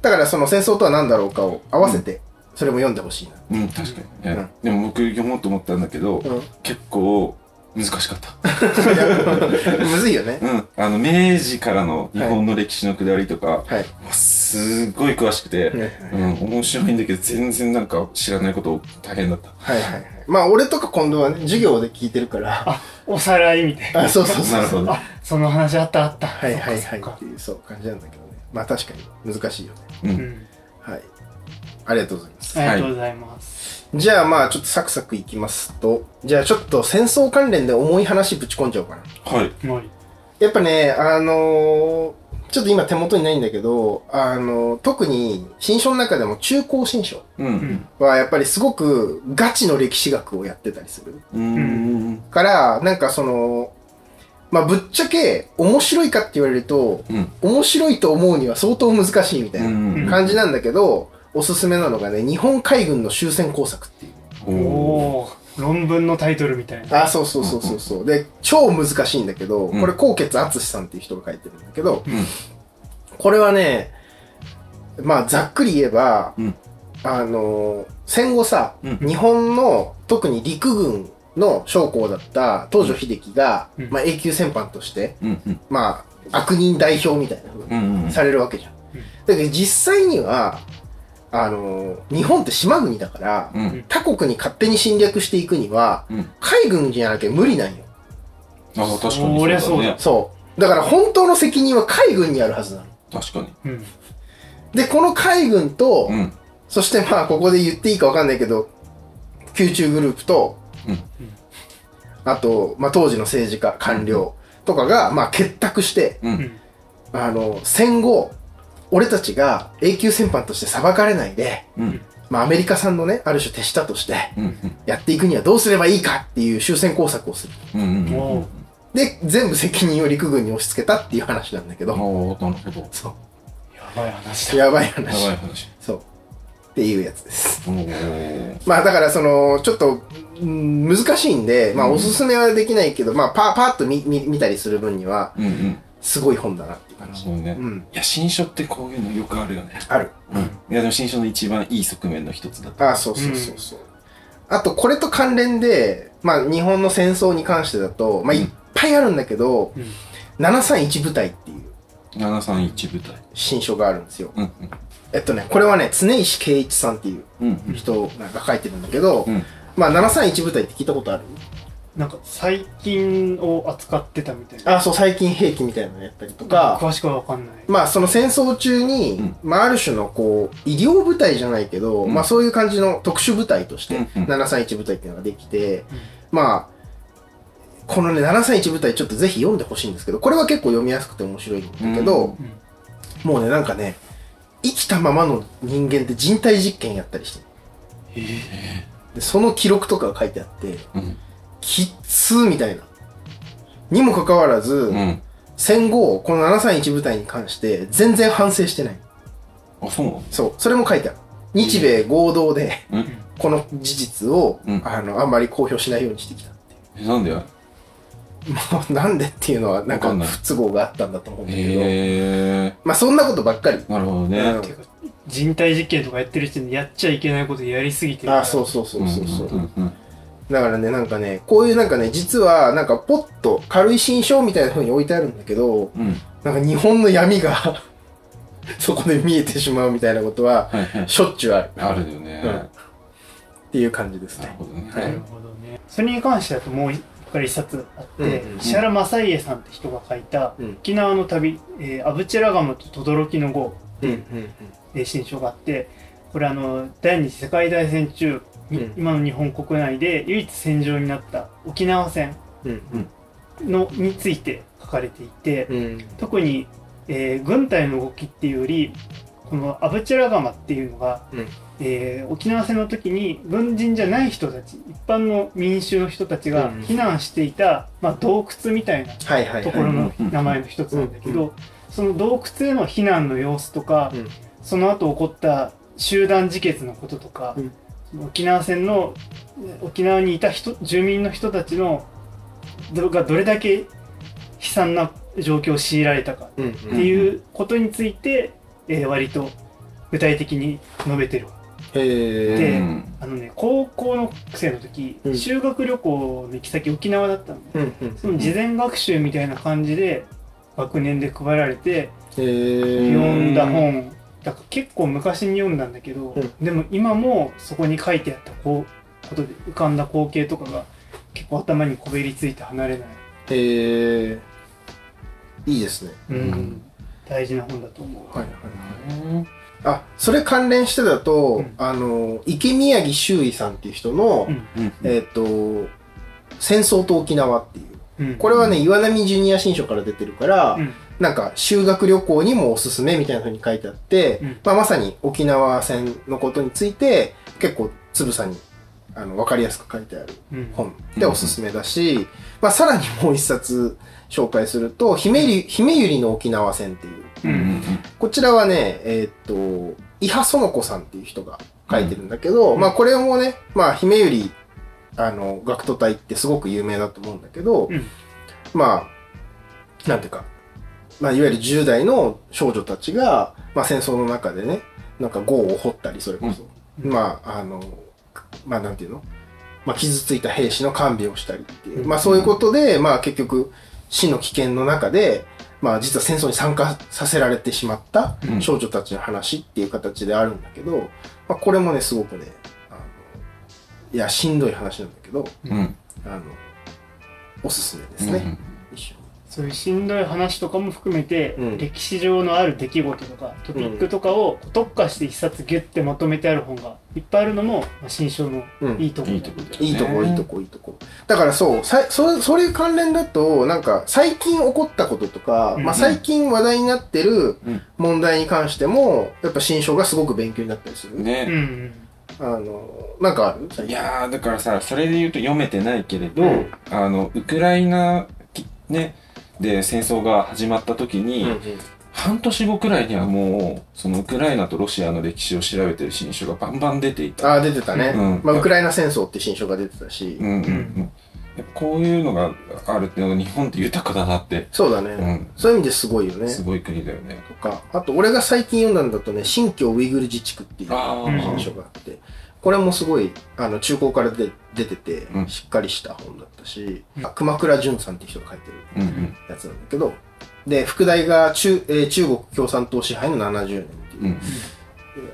だからその戦争とは何だろうかを合わせて、それも読んでほしいな。うん、確かにね、うんでも僕読もうと思ったんだけど、うん結構難しかった。むずいよね。うん。あの、明治からの日本の歴史の下りとか、はい。もうすごい詳しくて、うん、面白いんだけど、全然なんか知らないこと大変だった。はいはいはい。まあ俺とか今度はね、授業で聞いてるから、あ、おさらいみたいな。あ、そうそうそう。なるほど。あ、その話あったあった。はいはいはいそっかっていう、そう感じなんだけどね。まあ確かに難しいよね。う。んん。はい。ありがとうございます。ありがとうございます。じゃあまあちょっとサクサクいきますと、じゃあちょっと戦争関連で重い話ぶち込んじゃおうかな。はい。もうやっぱね、あのーちょっと今手元にないんだけど、あのー特に新書の中でも中高新書うん。はやっぱりすごくガチの歴史学をやってたりする。うん。から、なんかその、まあぶっちゃけ面白いかって言われると、うん。面白いと思うには相当難しいみたいなうん。感じなんだけど、おすすめなのがね、日本海軍の終戦工作っていう。お論文のタイトルみたいな。あ、そうそうそうそうそう。で、超難しいんだけど、うんこれ、高傑敦さんっていう人が書いてるんだけど、うん。これはね、まあ、ざっくり言えば、うんあのー戦後さ、うん日本の、特に陸軍の将校だった東条英機が、うんまあ、永久戦犯として、うん。うん。まあ、悪人代表みたいな風にうん。されるわけじゃん。うんだけど実際には、あのー日本って島国だから、うん。他国に勝手に侵略していくには、うん。海軍じゃなきゃ無理なんよ。ああ、確かにそりゃそうだね。そう。だから本当の責任は海軍にあるはずなの。確かに。うん。で、この海軍と、うん。そしてまあここで言っていいかわかんないけど、宮中グループと、うんあと、まあ当時の政治家、官僚とかが、まあ結託して。あの、戦後、俺たちが永久戦犯として裁かれないで、うん。まあアメリカ産のね、ある種手下として、うん。やっていくにはどうすればいいかっていう終戦工作をする。うん。うん。おーで、全部責任を陸軍に押し付けたっていう話なんだけど、なるほど。そう。やばい話だ。やばいやば話。い話。そう。っていうやつです。まあだからその、ちょっと、うん難しいんで、まあうんおすすめはできないけど、まあパーパーっと見見見たりする分には、うんうん。すごい本だなっていう感じ。なるほどね。うん。いや、新書ってこういうのよくあるよね。ある。うん。いや、でも新書の一番いい側面の一つだった。ああ、そうそうそうそう。あと、これと関連で、まあ日本の戦争に関してだと、まあうんいっぱいあるんだけど、うん。731部隊っていう731部隊。新書があるんですよ。うんえっとね、これはね、常石圭一さんっていううん。うん人が書いてるんだけど、うん。まあ731部隊って聞いたことある？なんか、最近を扱ってたみたいな。あ、そう、最近兵器みたいなのやったりとか、詳しくはわかんない。まあその戦争中に、うん。まあある種のこう、医療部隊じゃないけど、うん。まあそういう感じの特殊部隊として、うんうん。731部隊っていうのができて、まあ、このね、731部隊ちょっとぜひ読んでほしいんですけど、これは結構読みやすくて面白いんだけど、うん。うん。もうね、なんかね、生きたままの人間って人体実験やったりしてえでその記録とかが書いてあって、うん。きっつーみたいな。にもかかわらず、うん。戦後、この731部隊に関して全然反省してない。あ、そうなの？そう、それも書いてある。日米合同で、うん。この事実を、うんあの、あんまり公表しないようにしてきたっていえ、なんで？へう。もうなんでっていうのは、なんかわかんない不都合があったんだと思うんだけど、え。まあそんなことばっかり。なるほどね。うんてか人体実験とかやってる人にやっちゃいけないことやりすぎてるあ、そうそうそうそうそう。んんうんだからね、なんかね、こういうなんかね、実は、なんかポッと軽い新書みたいな風に置いてあるんだけど、うん。なんか日本の闇が そこで見えてしまうみたいなことは。しょっちゅうある。あるよね。うんっていう感じですね。なるほどね。はいなるほどね。それに関してだともう一から一冊あって、うんうん石原正家さんって人が書いたうん沖縄の旅、えーアブチェラガムと轟の号うんうんえー新書があってこれあの第二次世界大戦中、にうん。今の日本国内で唯一戦場になった沖縄戦うんのについて書かれていて、うん。特に、えー軍隊の動きっていうよりこのアブチェラガマっていうのが、うん。えー沖縄戦の時に軍人じゃない人たち一般の民衆の人たちがうん。避難していた、まあ、洞窟みたいなところはいの名前の一つなんだけうどその洞窟への避難の様子とか、うんその後起こった集団自決のこととか、うん。沖縄戦のえ沖縄にいた人住民の人たちのどがどれだけ悲惨な状況を強いられたかうんうん。っていうことについて、えー割と具体的に述べてるでうん。あのね高校の生の時、うん。修学旅行の行き先沖縄だったんでうんうんその事前学習みたいな感じで学年で配られて読んだ本だから結構昔に読んだんだけど、うん。でも今もそこに書いてあったこうことで浮かんだ光景とかが結構頭にこびりついて離れない、へえいいですね。うん。大事な本だと思う、はいはいはい。あそれ関連してだと、うん。あの池宮城修衣さんっていう人の、うん。うん。えっ、と「戦争と沖縄」っていう。うん。これはね岩波ジュニア新書から出てるから、うんなんか修学旅行にもおすすめみたいな風に書いてあって、うん。まあ、まさに沖縄戦のことについて結構つぶさにあの分かりやすく書いてあるうん。本でおすすめだし、まあ、さらにもう一冊紹介すると「姫ゆり姫ゆりの沖縄戦」っていう。うん。うん。こちらはねえーっと伊波園子さんっていう人が書いてるんだけど、うん。まあこれもね、まあ姫ゆりあの学徒隊ってすごく有名だと思うんだけど、うん。まあなんていうか、まあ、いわゆる10代の少女たちが、まあ、戦争の中でねなんか壕を掘ったりそれこそ、うん。まああのまあなんていうの、まあ、傷ついた兵士の看病をしたりっていう、うん。まあそういうことで、まあ結局死の危険の中で、まあ実は戦争に参加させられてしまったうん。少女たちの話っていう形であるんだけど、まあこれもねすごくねあのいやしんどい話なんだけどうん。あのおすすめですね、そういうしんどい話とかも含めて、うん。歴史上のある出来事とかトピックとかを特化して一冊ギュッてまとめてある本がいっぱいあるのも、まあ、新書のうん。いいところいいとこね。いいとこいいとこいいとこ。だからそうさそれそれ関連だとなんか最近起こったこととか、うん。まあ、最近話題になってるうん。問題に関してもやっぱ新書がすごごく勉強になったりする、うんうねん。あのなんかある？最い近やーだからさそれで言うと読めてないけれど、うん。あのウクライナきねで戦争が始まった時に、うんうん。半年後くらいにはもうそのウクライナとロシアの歴史を調べてる新書がバンバン出ていた。ああ出てたね、うん。まあ、ウクライナ戦争って新書が出てたし、うんうんうん。こういうのがあるっていうのが日本って豊かだなって、そうだね、うん。そういう意味ですごいよね。すごい国だよね。とか。あと俺が最近読んだんだとね新疆ウイグル自治区っていう新書があってこれもすごいあの中高からで出てて、うん。しっかりした本だったし、うん。熊倉淳さんっていう人が書いてる。やつなんだけどで副題が中,、えー中国共産党支配の70年っていう、うん。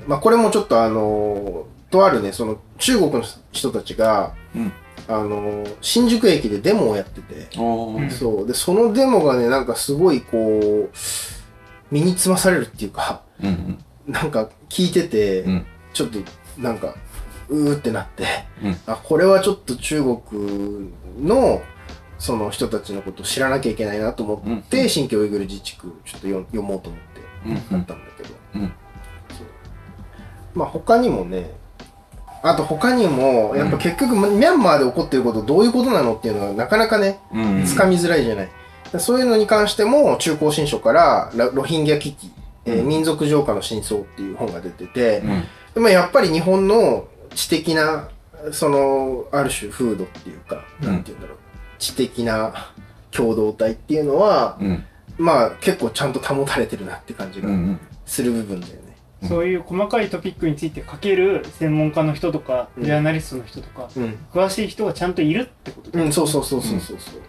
まあ、これもちょっとあのーとあるねその中国の人たちが、うん。あのー新宿駅でデモをやってて、おー。そう。でそのデモがねなんかすごいこう身につまされるっていうかうんうん。なんか聞いてて、うん。ちょっとなんかうーってなって、うん。あこれはちょっと中国のその人たちのことを知らなきゃいけないなと思って、うん。新疆ウイグル自治区ちょっと読読もうと思ってうん。なったんだけど、うん。まあ他にもねあと他にもやっぱ結局、ミャンマーで起こっていることどういうことなのっていうのがなかなかね。つかみづらいじゃない、そういうのに関しても中高新書からラロヒンギャ危機、え民族浄化の真相っていう本が出てて、うん。でもやっぱり日本の知的な、その、ある種風土っていうか、うん。なんて言うんだろう、知的な共同体っていうのは、うん。まあ結構ちゃんと保たれてるなって感じが。する部分だよね。うん。そういう細かいトピックについて書ける専門家の人とか、うん。ジャーナリストの人とか、うん。詳しい人がちゃんといるってことだようん、そうそうそうそうそう。そう。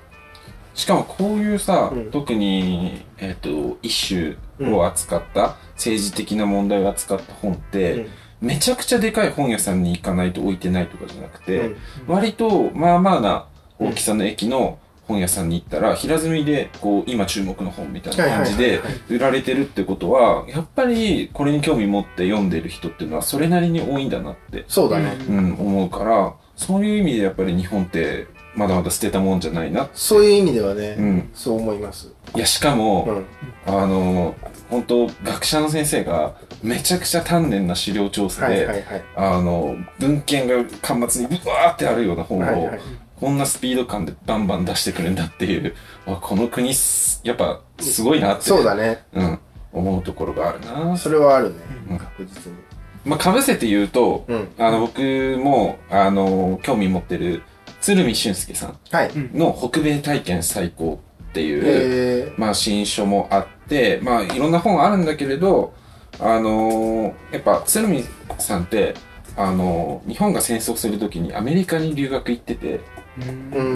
しかもこういうさ、うん。特に、えっ、と、一種を扱った、政治的な問題を扱った本って、うんめちゃくちゃでかい本屋さんに行かないと置いてないとかじゃなくて、うん割と、まあまあな、大きさの駅の本屋さんに行ったら、平積みで、こう、今注目の本みたいな感じで売られてるってことは、やっぱりこれに興味持って読んでる人っていうのはそれなりに多いんだなって、そうだね。うん、思うから、そういう意味でやっぱり日本ってまだまだ捨てたもんじゃないな。そういう意味ではね、うん。そう思います。いや、しかも、うん。あの、本当学者の先生がめちゃくちゃ丹念な資料調査で、はいはいはい。あの、文献が端末にブワーってあるような本を、はいはい。こんなスピード感でバンバン出してくるんだっていう、あこの国す、やっぱすごいなって、そうだね。うん、思うところがあるな。それはあるねうん。確実に。まあ、かぶせて言うと、うん。あの、僕も、あの、興味持ってる、鶴見俊介さんはい。の北米体験最高っていう、えまあ、新書もあって、まあ、いろんな本あるんだけれど、あのーやっぱ、鶴見さんって、あのー日本が戦争するときにアメリカに留学行ってて。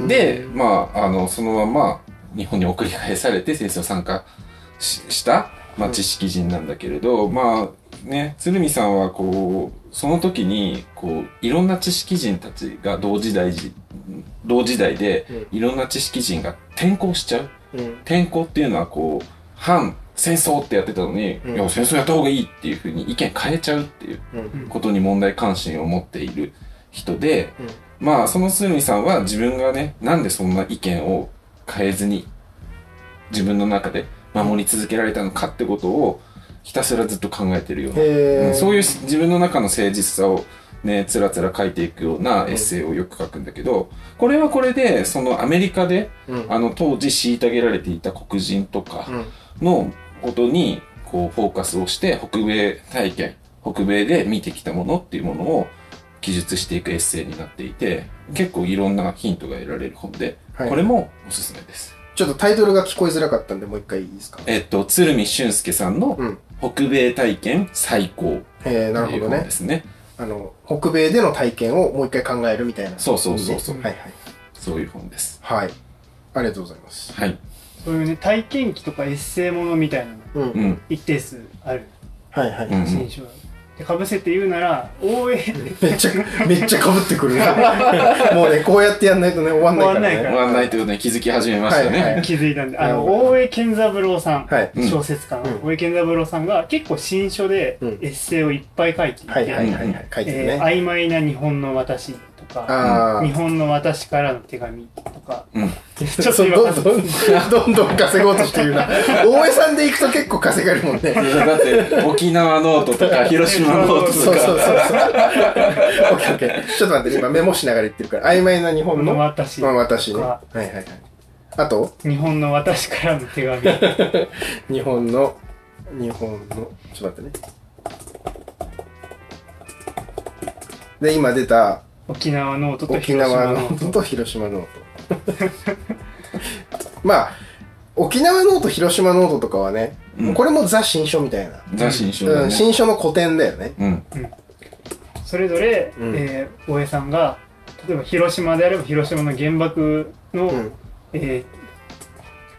で、まあ、あの、そのまま日本に送り返されて戦争参加しした、まあ、知識人なんだけれど、まあ、ね、鶴見さんはこう、その時に、こう、いろんな知識人たちが同時代時、同時代で、いろんな知識人が転校しちゃう。うん。転校っていうのはこう、反戦争ってやってたのに、うんいや、戦争やった方がいいっていうふうに意見変えちゃうっていううん。ことに問題関心を持っている人で、まあ、その鶴見さんは自分がね、なんでそんな意見を変えずに、自分の中で守り続けられたのかってことを、ひたすらずっと考えてるような、そういう自分の中の誠実さをね、つらつら書いていくようなエッセイをよく書くんだけど、これはこれで、そのアメリカで、うん。あの当時虐げられていた黒人とかうん。のことに、こう、フォーカスをして、北米体験、北米で見てきたものっていうものを記述していくエッセイになっていて、結構いろんなヒントが得られる本で、はいこれもおすすめです。ちょっとタイトルが聞こえづらかったんで、もう一回いいですか？えっと、鶴見俊介さんのうん。北米体験最高えー、なるほどね。本ですね。あの、北米での体験をもう一回考えるみたいな。そうそうそうそうはいはい。そういう本です。はい。ありがとうございます。はい。そういうね、体験記とかエッセイものみたいなのうん。うん。一定数あるはいはい。うん新書。で、かぶせて言うなら、応援、めっちゃ、めっちゃ被ってくるな。もうね、こうやってやんないとね、終わんないからね。終わんないから終わんないということに気づき始めましたね。はいはい気づいたんで、あの、大江健三郎さん、はい。うん小説家のうん大江健三郎さんが結構新書でうんエッセイをいっぱい書いていて、はいはいはいはい。書いてるね。えー曖昧な日本の私とか、あ日本の私からの手紙とか、うん。あ。ちょっと今そうどんどん、どんどん稼ごうとしているな。大江さんで行くと結構稼げるもんね。だって、沖縄ノートとか、広島ノートそうとか、そうそうそう。オッケーオッケー。ちょっと待って、今メモしながら言ってるから。曖昧な日本この、の私、ね。はいはいはい。あと、日本の私からの手紙、日本の、日本の、ちょっと待ってね。で、今出た、沖縄ノートと沖広島縄ノ。ートと広島ノート。まあ、沖縄ノート、広島ノートとかはね、うんこれもザ新書みたいな。ザ新書だうん、ね。新書の古典だよね。うん。それぞれ、うんえー大江さんが、例えば広島であれば広島の原爆の、うん。えー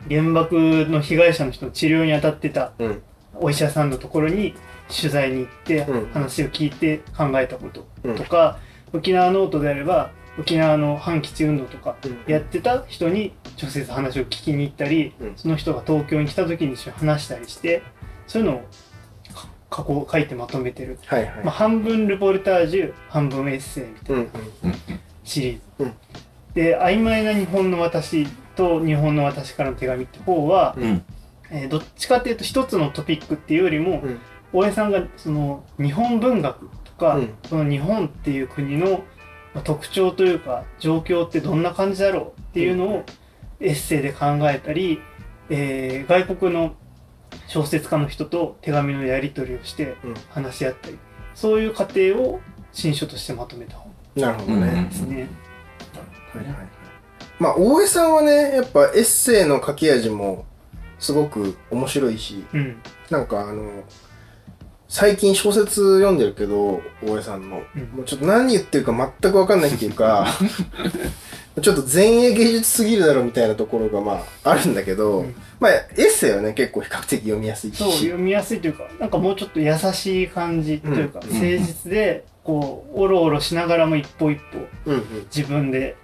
原爆の被害者の人の治療に当たってたうん。お医者さんのところに取材に行ってうん話を聞いて考えたことうんとか、沖縄ノートであれば沖縄の反基地運動とかうん。やってた人に直接話を聞きに行ったり、うん。その人が東京に来た時に一緒に話したりしてそういうのをか過去書いてまとめてる、はいはい。まあ、半分ルポルタージュ半分エッセイみたいなうん。シリーズ、うん。で「曖昧な日本の私」と「日本の私からの手紙」って方は、うん。えーどっちかっていうと一つのトピックっていうよりも、うん。大江さんがその日本文学とか、うん。その日本っていう国のまあ特徴というか状況ってどんな感じだろうっていうのをエッセイで考えたり、えー外国の小説家の人と手紙のやり取りをしてうん話し合ったり、そういう過程を新書としてまとめた本なるほどうんね。ですね。はいはいはい。まあ、大江さんはね、やっぱエッセイの書き味もすごく面白いし、うん。なんかあの、最近小説読んでるけど、大江さんの。うんもうちょっと何言ってるか全くわかんないっていうか、ちょっと前衛芸術すぎるだろみたいなところがまああるんだけど、うんまあエッセイはね結構比較的読みやすいし。そう、読みやすいというか、なんかもうちょっと優しい感じというか、うん誠実で、こう、おろおろしながらも一歩一歩うんうん。自分で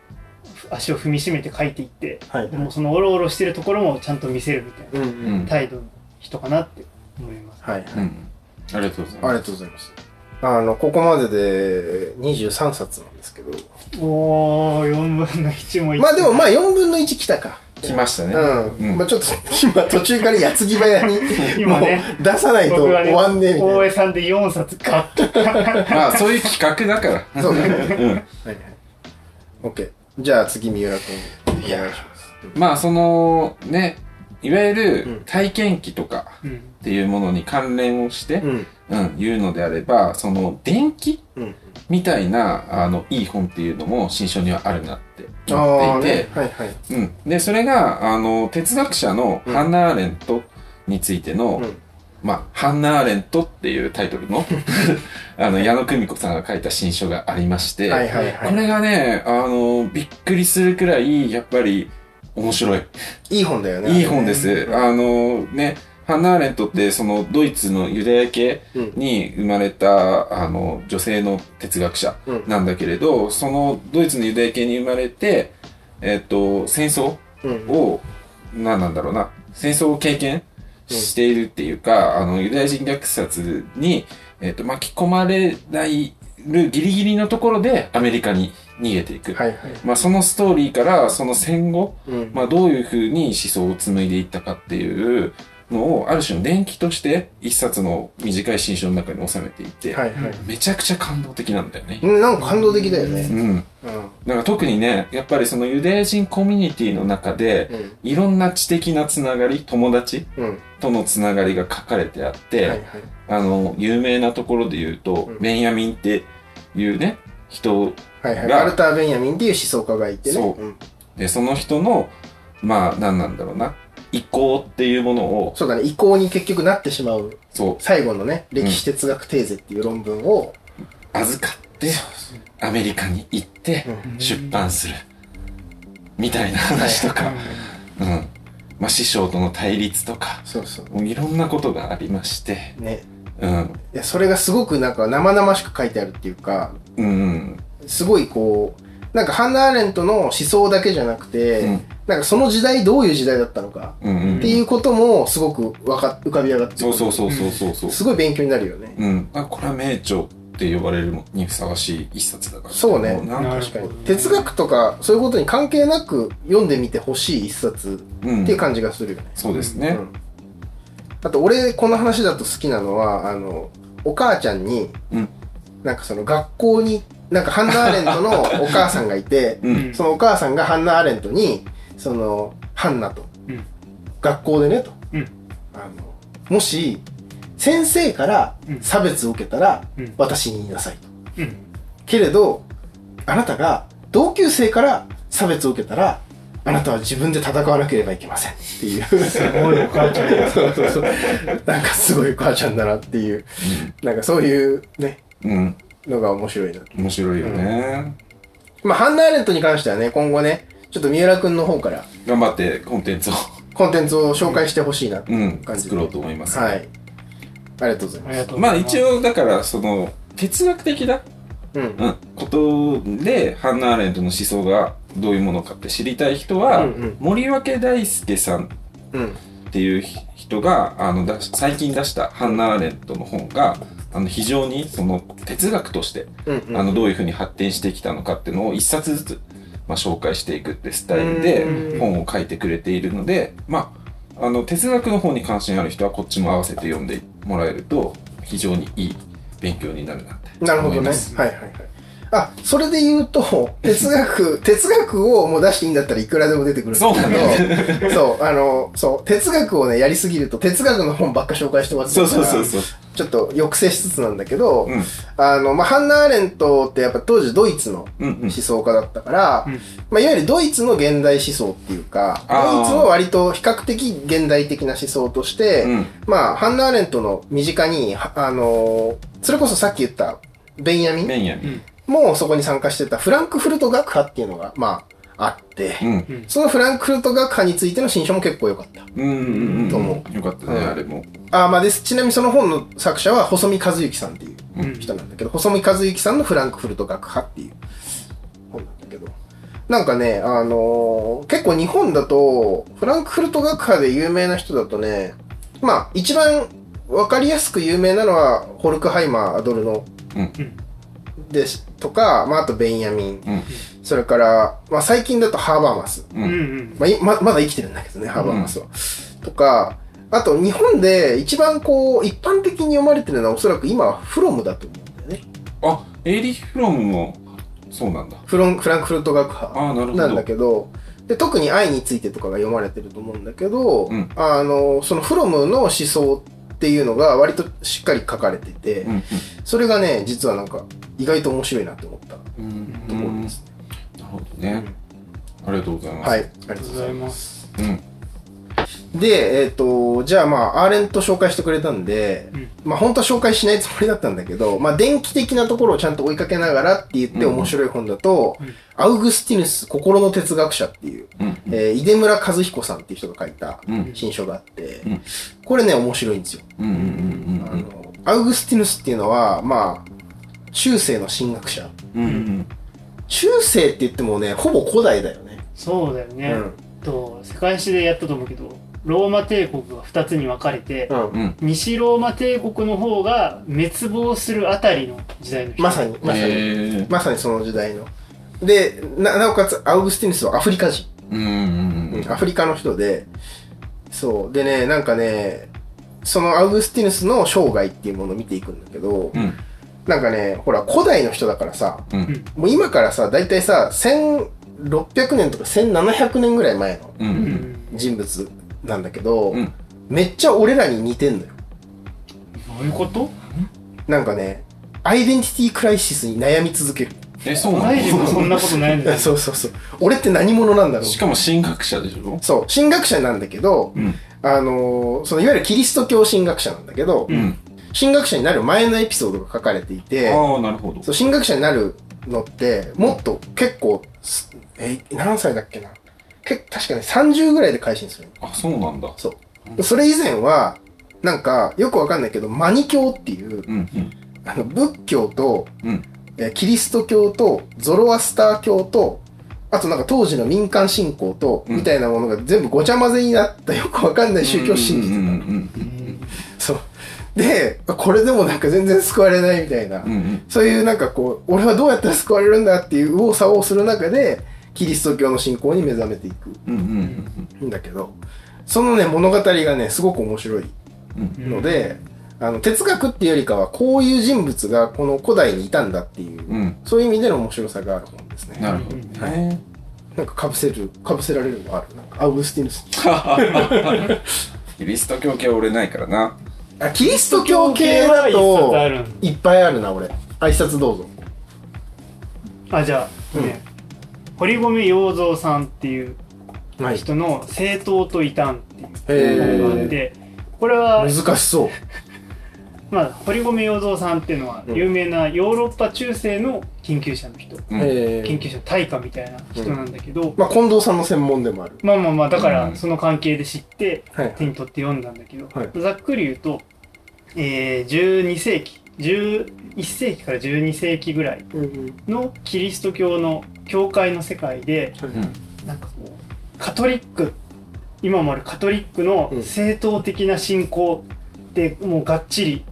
足を踏みしめて書いていって、はいでもそのオロオロしてるところもちゃんと見せるみたいな態度の人かなって思います。はいはいうん。ありがとうございます。ありがとうございます。あのここまでで23冊なんですけど。おー、4分の1もいまあでもまあ4分の1来たか。来ましたね。うん、うん。まあちょっと 今途中から矢継ぎ早に 今ね。もう出さないと終わんねえみたいな、大江さんで4冊買った。まあ、そういう企画だから。そうだね。うん。はいはい。OK じゃあ次三浦君。お願いしますまあ、その、ね、いわゆうん。る体験記とかうん。っていうものに関連をして、うん。うん、言うのであれば、その、電気うん。みたいな、あの、いい本っていうのも新書にはあるなって思っていて、ね。はいはい。うん。で、それが、あの、哲学者のうん。ハンナ・アーレントについての、うん。まあ、ハンナ・アーレントっていうタイトルの、あの、矢野久美子さんが書いた新書がありまして、はいはいはい。これがね、あの、びっくりするくらい、やっぱり、面白い。いい本だよねいい本です。あの、ね、ハンナ・アーレントって、その、ドイツのユダヤ系うん。に生まれた、あの、女性の哲学者うん。なんだけれど、その、ドイツのユダヤ系に生まれて、えっと、戦争うん。を、何なんだろうな、戦争を経験しているっていうか、あの、ユダヤ人虐殺に、えっ、と、巻き込まれないるギリギリのところでアメリカに逃げていく。はいはい。まあ、そのストーリーから、その戦後、うん。まあ、どういうふうに思想を紡いでいったかっていうのを、ある種の伝記として、一冊の短い新書の中に収めていて、はいはい。めちゃくちゃ感動的なんだよね。うんなんか感動的だよね。うん。うん。なんか特にね、やっぱりそのユダヤ人コミュニティの中で、いろんな知的なつながり、友達うんうん。とのつながりが書かれてあって、はいはい。あの、有名なところで言うと、うん。ベンヤミンっていうね、人はいはい。がアルター・ベンヤミンっていう思想家がいてね。そう。ん。で、その人の、まあ、何なんだろうな、意向っていうものを、そうだね、移行に結局なってしまう、そう、最後のね、歴史哲学テーゼっていう論文を、預かって、アメリカに行って、うん。出版する。みたいな話とか、うん。まあ、師匠との対立とか、そうそう。もういろんなことがありまして、ね。うん。いや、それがすごくなんか生々しく書いてあるっていうか、うん。すごいこう、なんかハンナ・アーレントの思想だけじゃなくて、うんなんかその時代どういう時代だったのかうんうん。っていうこともすごくわか浮かび上がってくそうるそうそうそうそうそう。すごい勉強になるよね。うん。あ、これは名著って呼ばれるのにふさわしい一冊だから。そうね確かに。哲学とかそういうことに関係なく読んでみてほしい一冊うん。っていう感じがするよね。そうですね。うんあと俺この話だと好きなのはあのお母ちゃんに、うんなんかその学校になんかハンナ・アーレントのお母さんがいて うん。そのお母さんがハンナ・アーレントにそのハンナと、うん。学校でねと、うん。あのもし先生からうん。差別を受けたら、うん。私に言いなさいと。うん。けれどあなたが同級生から差別を受けたらあなたは自分で戦わなければいけません。っていう。すごいお母ちゃんだ。そうそうそう。なんかすごい母ちゃんだなっていう、なんかそういうね、うん。のが面白いな。面白いよね。まあ、ハンナ・アーレントに関してはね、今後ね、ちょっと三浦くんの方から頑張ってコンテンツを、コンテンツを紹介してほしいなってうん感じで、作ろうと思います。はい。ありがとうございます。ありがとうごまあざいます。一応、だから、その、哲学的な、うん。うん、ことで、ハンナ・アーレントの思想がどういうものかって知りたい人は、うんうん森脇大輔さんうん。っていう人が、あの、だ最近出したハンナ・アーレントの本が、あの、非常に、その、哲学として、うん。うん。あの、どういうふうに発展してきたのかっていうのを一冊ずつ、まあ、紹介していくってスタイルでうん本を書いてくれているので、まあ、あの、哲学の方に関心ある人はこっちも合わせて読んでもらえると、非常にいい勉強になるなってなるほどね。思います。はいはいはい。あ、それで言うと、哲学、哲学をもう出していいんだったらいくらでも出てくるんだけど、そう、あの、そう、哲学をね、やりすぎると、哲学の本ばっか紹介してもらってそうるからそうそうそう。ちょっと抑制しつつなんだけど、うん。あの、まあ、ハンナ・アーレントってやっぱ当時ドイツのうんうん思。想家だったから、うんまあ、いわゆるドイツの現代思想っていうか、ドイツの割と比較的現代的な思想として、うん。まあ、ハンナ・アーレントの身近に、はあのーそれこそさっき言ったベンヤミンメンヤミ。もそこに参加してたフランクフルト学派っていうのが、まあ、あって、うん。そのフランクフルト学派についての新書も結構良かった。うんうんうん。と思よかったね、うんあれも。あーまあです。ちなみにその本の作者は細見和之さんっていううん人なんだけど、細見和之さんのフランクフルト学派っていう本なんだけど、なんかね、あのー結構日本だと、フランクフルト学派で有名な人だとね、まあ、一番わかりやすく有名なのは、ホルクハイマー・アドルノうんですとか、まあ、あとベンヤミン。うんそれから、まあ、最近だとハーバーマス。ううんんうん。まあ、いままだ生きてるんだけどね、ハーバーマスは。とか、あと日本で一番こう、一般的に読まれてるのはおそらく今はフロムだと思うんだよね。あエイリヒ・フロムもそうなんだフロンフランクフルト学派。なるほどなんだけど、で特に愛についてとかが読まれてると思うんだけど、うんあの、そのフロムの思想っていうのが割としっかり書かれてて、うんそれがね、実はなんか意外と面白いなって思ったうんうんところです。なるほどね、ありがとうございます。はい、ありがとうございます。うん。で、えっ、と、じゃあまあ、アーレント紹介してくれたんで、うん。まあ本当は紹介しないつもりだったんだけど、まあ電気的なところをちゃんと追いかけながらって言ってうん。面白い本だと、うん。アウグスティヌス、心の哲学者っていう、うん。えー、井出村和彦さんっていう人が書いたうん。新書があって、うん。これね、面白いんですよ。うんうんうん。あの、アウグスティヌスっていうのは、まあ、中世の神学者。うんうん中世って言ってもね、ほぼ古代だよね。そうだよね。うん。と、世界史でやったと思うけど、ローマ帝国が2つに分かれて、うん。うん西ローマ帝国の方が滅亡するあたりの時代の人。まさに、まさに、まさにその時代の。で、な、なおかつ、アウグスティヌスはアフリカ人。うんうんうんアフリカの人で、そう。でね、なんかね、そのアウグスティヌスの生涯っていうものを見ていくんだけど、うんなんかね、ほら、古代の人だからさ、うんもう今からさ、だいたいさ、1600年とか1700年ぐらい前の。人物なんだけど、うんめっちゃ俺らに似てんのよ。どういうこと？なんかね、アイデンティティクライシスに悩み続ける。えそうなの？そんなことないんだよ。そうそうそう。俺って何者なんだろうしかも神学者でしょ？そう、神学者なんだけど、うんあのーそのいわゆるキリスト教神学者なんだけど、うん神学者になる前のエピソードが書かれていて、ああなるほど。そう神学者になるのって、もっと結構す、え、何歳だっけな？け確かね、30ぐらいで改心するの。あそうなんだ。そう。それ以前は、なんか、よくわかんないけど、マニ教っていう、うんうん。あの、仏教と、うん。えーキリスト教と、ゾロアスター教と、あとなんか当時の民間信仰と、うん。みたいなものが全部ごちゃ混ぜになったよくわかんない宗教を信じてた。で、これでもなんか全然救われないみたいな。うんうんそういうなんかこう、俺はどうやったら救われるんだっていう右往左往する中で、キリスト教の信仰に目覚めていくうんうんんだけど、そのね、物語がね、すごく面白いうんので、あの、哲学っていうよりかは、こういう人物がこの古代にいたんだっていう、うんそういう意味での面白さがある本ですね。なるほどねなんか被せる、被せられるのある。なんかアウグスティヌス。キリスト教系は俺ないからなあ、キリスト教系だ一といっぱいあるな、俺。あ、一冊どうぞ。あ、じゃあ、ね、堀米洋三さんっていうはい。人の「政党と異端」っていうへ本があって、これは、難しそう。まあ、堀米洋三さんっていうのはうん。有名なヨーロッパ中世の研究者の人、うん。へ研究者大家みたいな人なんだけど、まあ、近藤さんの専門でもある。まあまあまあだかうん。らその関係で知ってはい。手に取って読んだんだけど、はい。ざっくり言うと、えー、12世紀11世紀から12世紀ぐらいうんのキリスト教の教会の世界でうんなんかこうカトリック今もあるカトリックのうん。正統的な信仰でもうがっちり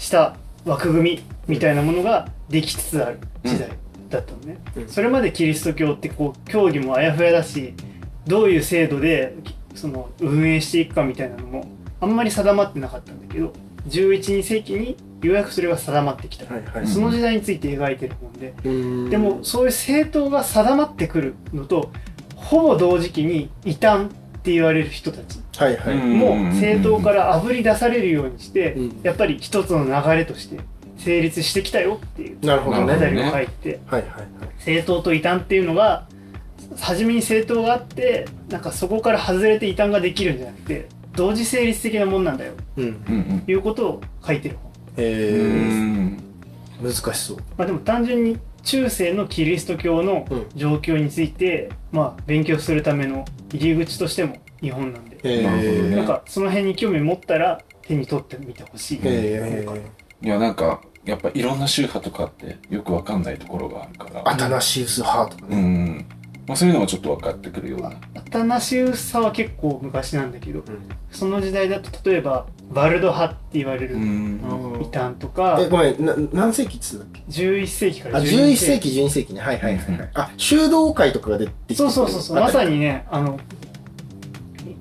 した枠組みみたいなものができつつある時代だったのね、うん。それまでキリスト教ってこう教義もあやふやだしどういう制度でその運営していくかみたいなのもあんまり定まってなかったんだけど1112世紀にようやくそれが定まってきた、はいはい。その時代について描いてる本で、うん。でも、そういう政党が定まってくるのとほぼ同時期に異端って言われる人たちはいはい。うんも政党からあぶり出されるようにして、うんやっぱり一つの流れとして成立してきたよっていうなるほどね。物語はいを書いて、はいはい。政党と異端っていうのが初めに政党があってなんかそこから外れて異端ができるんじゃなくて同時成立的なもんなんだようん。うんうんということを書いてる本、え。ん難しそう。まあ、でも単純に中世のキリスト教のうん。状況について、まあ勉強するための入り口としても日本なんで、へなるほどね。なんかその辺に興味持ったら手に取ってみてほしい、え。いやなんかやっぱいろんな宗派とかってよくわかんないところがあるから。アタナシウス派とかうね。んまあ、そういうのがちょっと分かってくるような。アタナシウスさは結構昔なんだけど、その時代だと例えば、バルド派って言われるうん。うん異端とかえ、、ごめん、な何世紀っつうんだっけ？11世紀からあ、12 11世紀、12世紀ね。はいはいはいはい。あ、修道会とかが出てきてそうそうそうそう、まさにね、あの、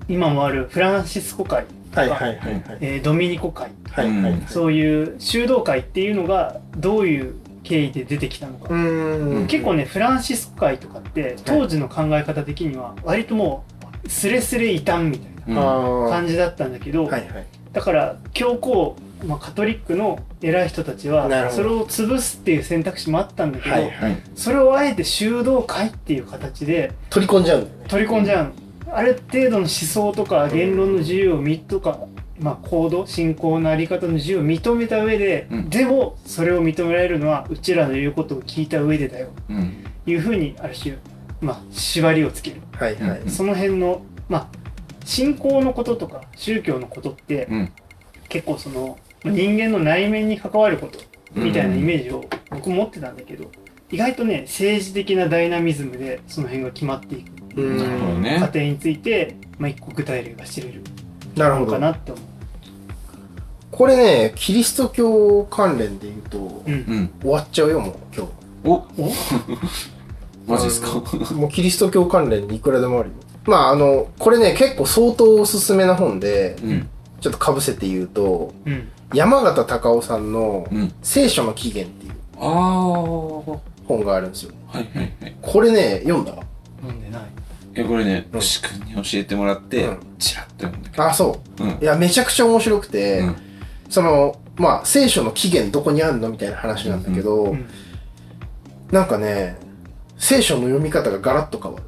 今もあるフランシスコ会とか、はいはいはいはい。えードミニコ会、はいはいはい。そういう修道会っていうのがどういう経緯で出てきたのか。結構ね、フランシスコ会とかって、当時の考え方的には、割ともう、スレスレ異端みたいうんな。感じだったんだけど、はいはい。だから、教皇、まあ、カトリックの偉い人たちは、それを潰すっていう選択肢もあったんだけど、はいはい。それをあえて修道会っていう形で取り込んじゃうね。取り込んじゃうの。ある程度の思想とか言論の自由をみとか、まあ、行動信仰のあり方の自由を認めた上で、うんでもそれを認められるのはうちらの言うことを聞いた上でだようん。いうふうにある種、まあ、縛りをつける、はいはい。うんその辺の、まあ、信仰のこととか宗教のことってうん。結構その人間の内面に関わることみたいなイメージを僕持ってたんだけど、意外とね政治的なダイナミズムでその辺が決まっていくうなるほどん。ね過。程について、まあ、一個具体例が知れるのなるほど。かなって思う。これね、キリスト教関連で言うと、うんうん。終わっちゃうよ、もう、今おお？マジですか？日。もうキリスト教関連にいくらでもあるよ。まあ、あの、これね、結構相当おすすめな本で、うん。ちょっと被せて言うと、うん。山形隆夫さんのうん。聖書の起源っていうああ。は本があるんですよ。いはいはい。これね、読んだ？飲んでない。え、これね、うん牛くんに教えてもらってうん、チラッと読んだけど。あ、そう。うん。いや、めちゃくちゃ面白くて、うんその、まあ、聖書の起源どこにあるのみたいな話なんだけど、うんなんかね、聖書の読み方がガラッと変わる。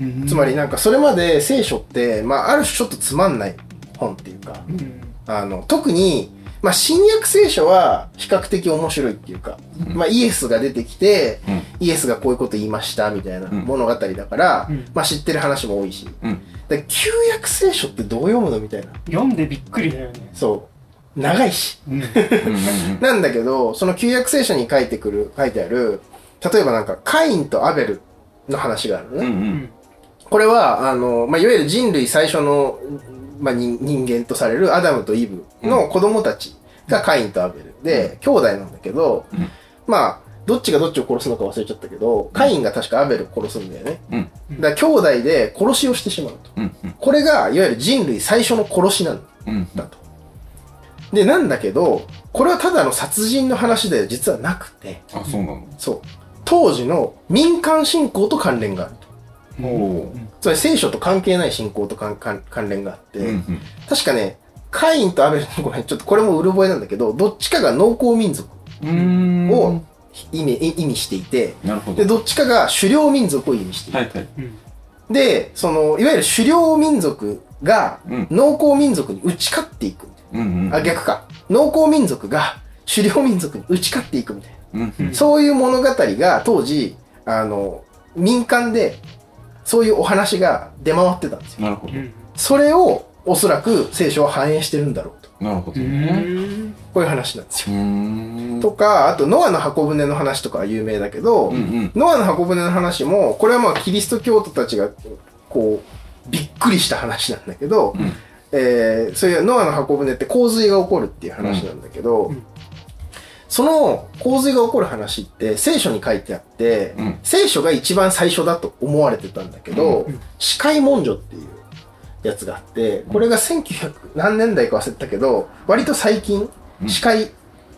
うん。つまりなんかそれまで聖書って、まあ、ある種ちょっとつまんない本っていうか、うん。あの、特に、まあ、新約聖書は比較的面白いっていうか、うんまあ、イエスが出てきて、うんイエスがこういうこと言いましたみたいなうん物語だから、うんまあ、知ってる話も多いし、うん。で旧約聖書ってどう読むのみたいな。読んでびっくりだよね。そう。長いし。うん。うん。うん。なんだけど、その旧約聖書に書いてくる、書いてある、例えばなんか、カインとアベルの話があるのね。うん。う。うんん。これは、あの、まあ、いわゆる人類最初の、まあ、人人間とされるアダムとイブの子供たちがカインとアベルで、兄弟なんだけど、うんまあ、どっちがどっちを殺すのか忘れちゃったけど、カインが確かアベルを殺すんだよね。うん。だから兄弟で殺しをしてしまうと。うん。これが、いわゆる人類最初の殺しなんうん。だと。で、なんだけど、これはただの殺人の話では実はなくて、あ、そうなの？そう。当時の民間信仰と関連があると。おーつまり聖書と関係ない信仰と関関関連があって、うん。うん。確かね、カインとアベル、ごめん、ちょっとこれもうる覚えなんだけど、どっちかが農耕民族うーん。を意味意味していて、なるほど。で、どっちかが狩猟民族を意味している。はいはい。うん。で、その、いわゆる狩猟民族がうん農耕民族に打ち勝っていく。うん。うん。あ、逆か。農耕民族が狩猟民族に打ち勝っていくみたいうん。うんな。そういう物語が当時、あの、民間で、そういうお話が出回ってたんですよ。なるほど。うん。それをおそらく聖書は反映してるんだろうと。なるほどうね。ん。こういう話なんですうよ。とか、あとノアの箱舟の話とかは有名だけど、うんうん。ノアの箱舟の話も、これはまあキリスト教徒たちが、こう、びっくりした話なんだけど、うんえーそういうノアの箱舟って洪水が起こるっていう話なんだけど、うん。その洪水が起こる話って聖書に書いてあって、うん。聖書が一番最初だと思われてたんだけど、うん。司会文書っていうやつがあって、これが1900何年代か忘れたけど、割と最近、うん。司会、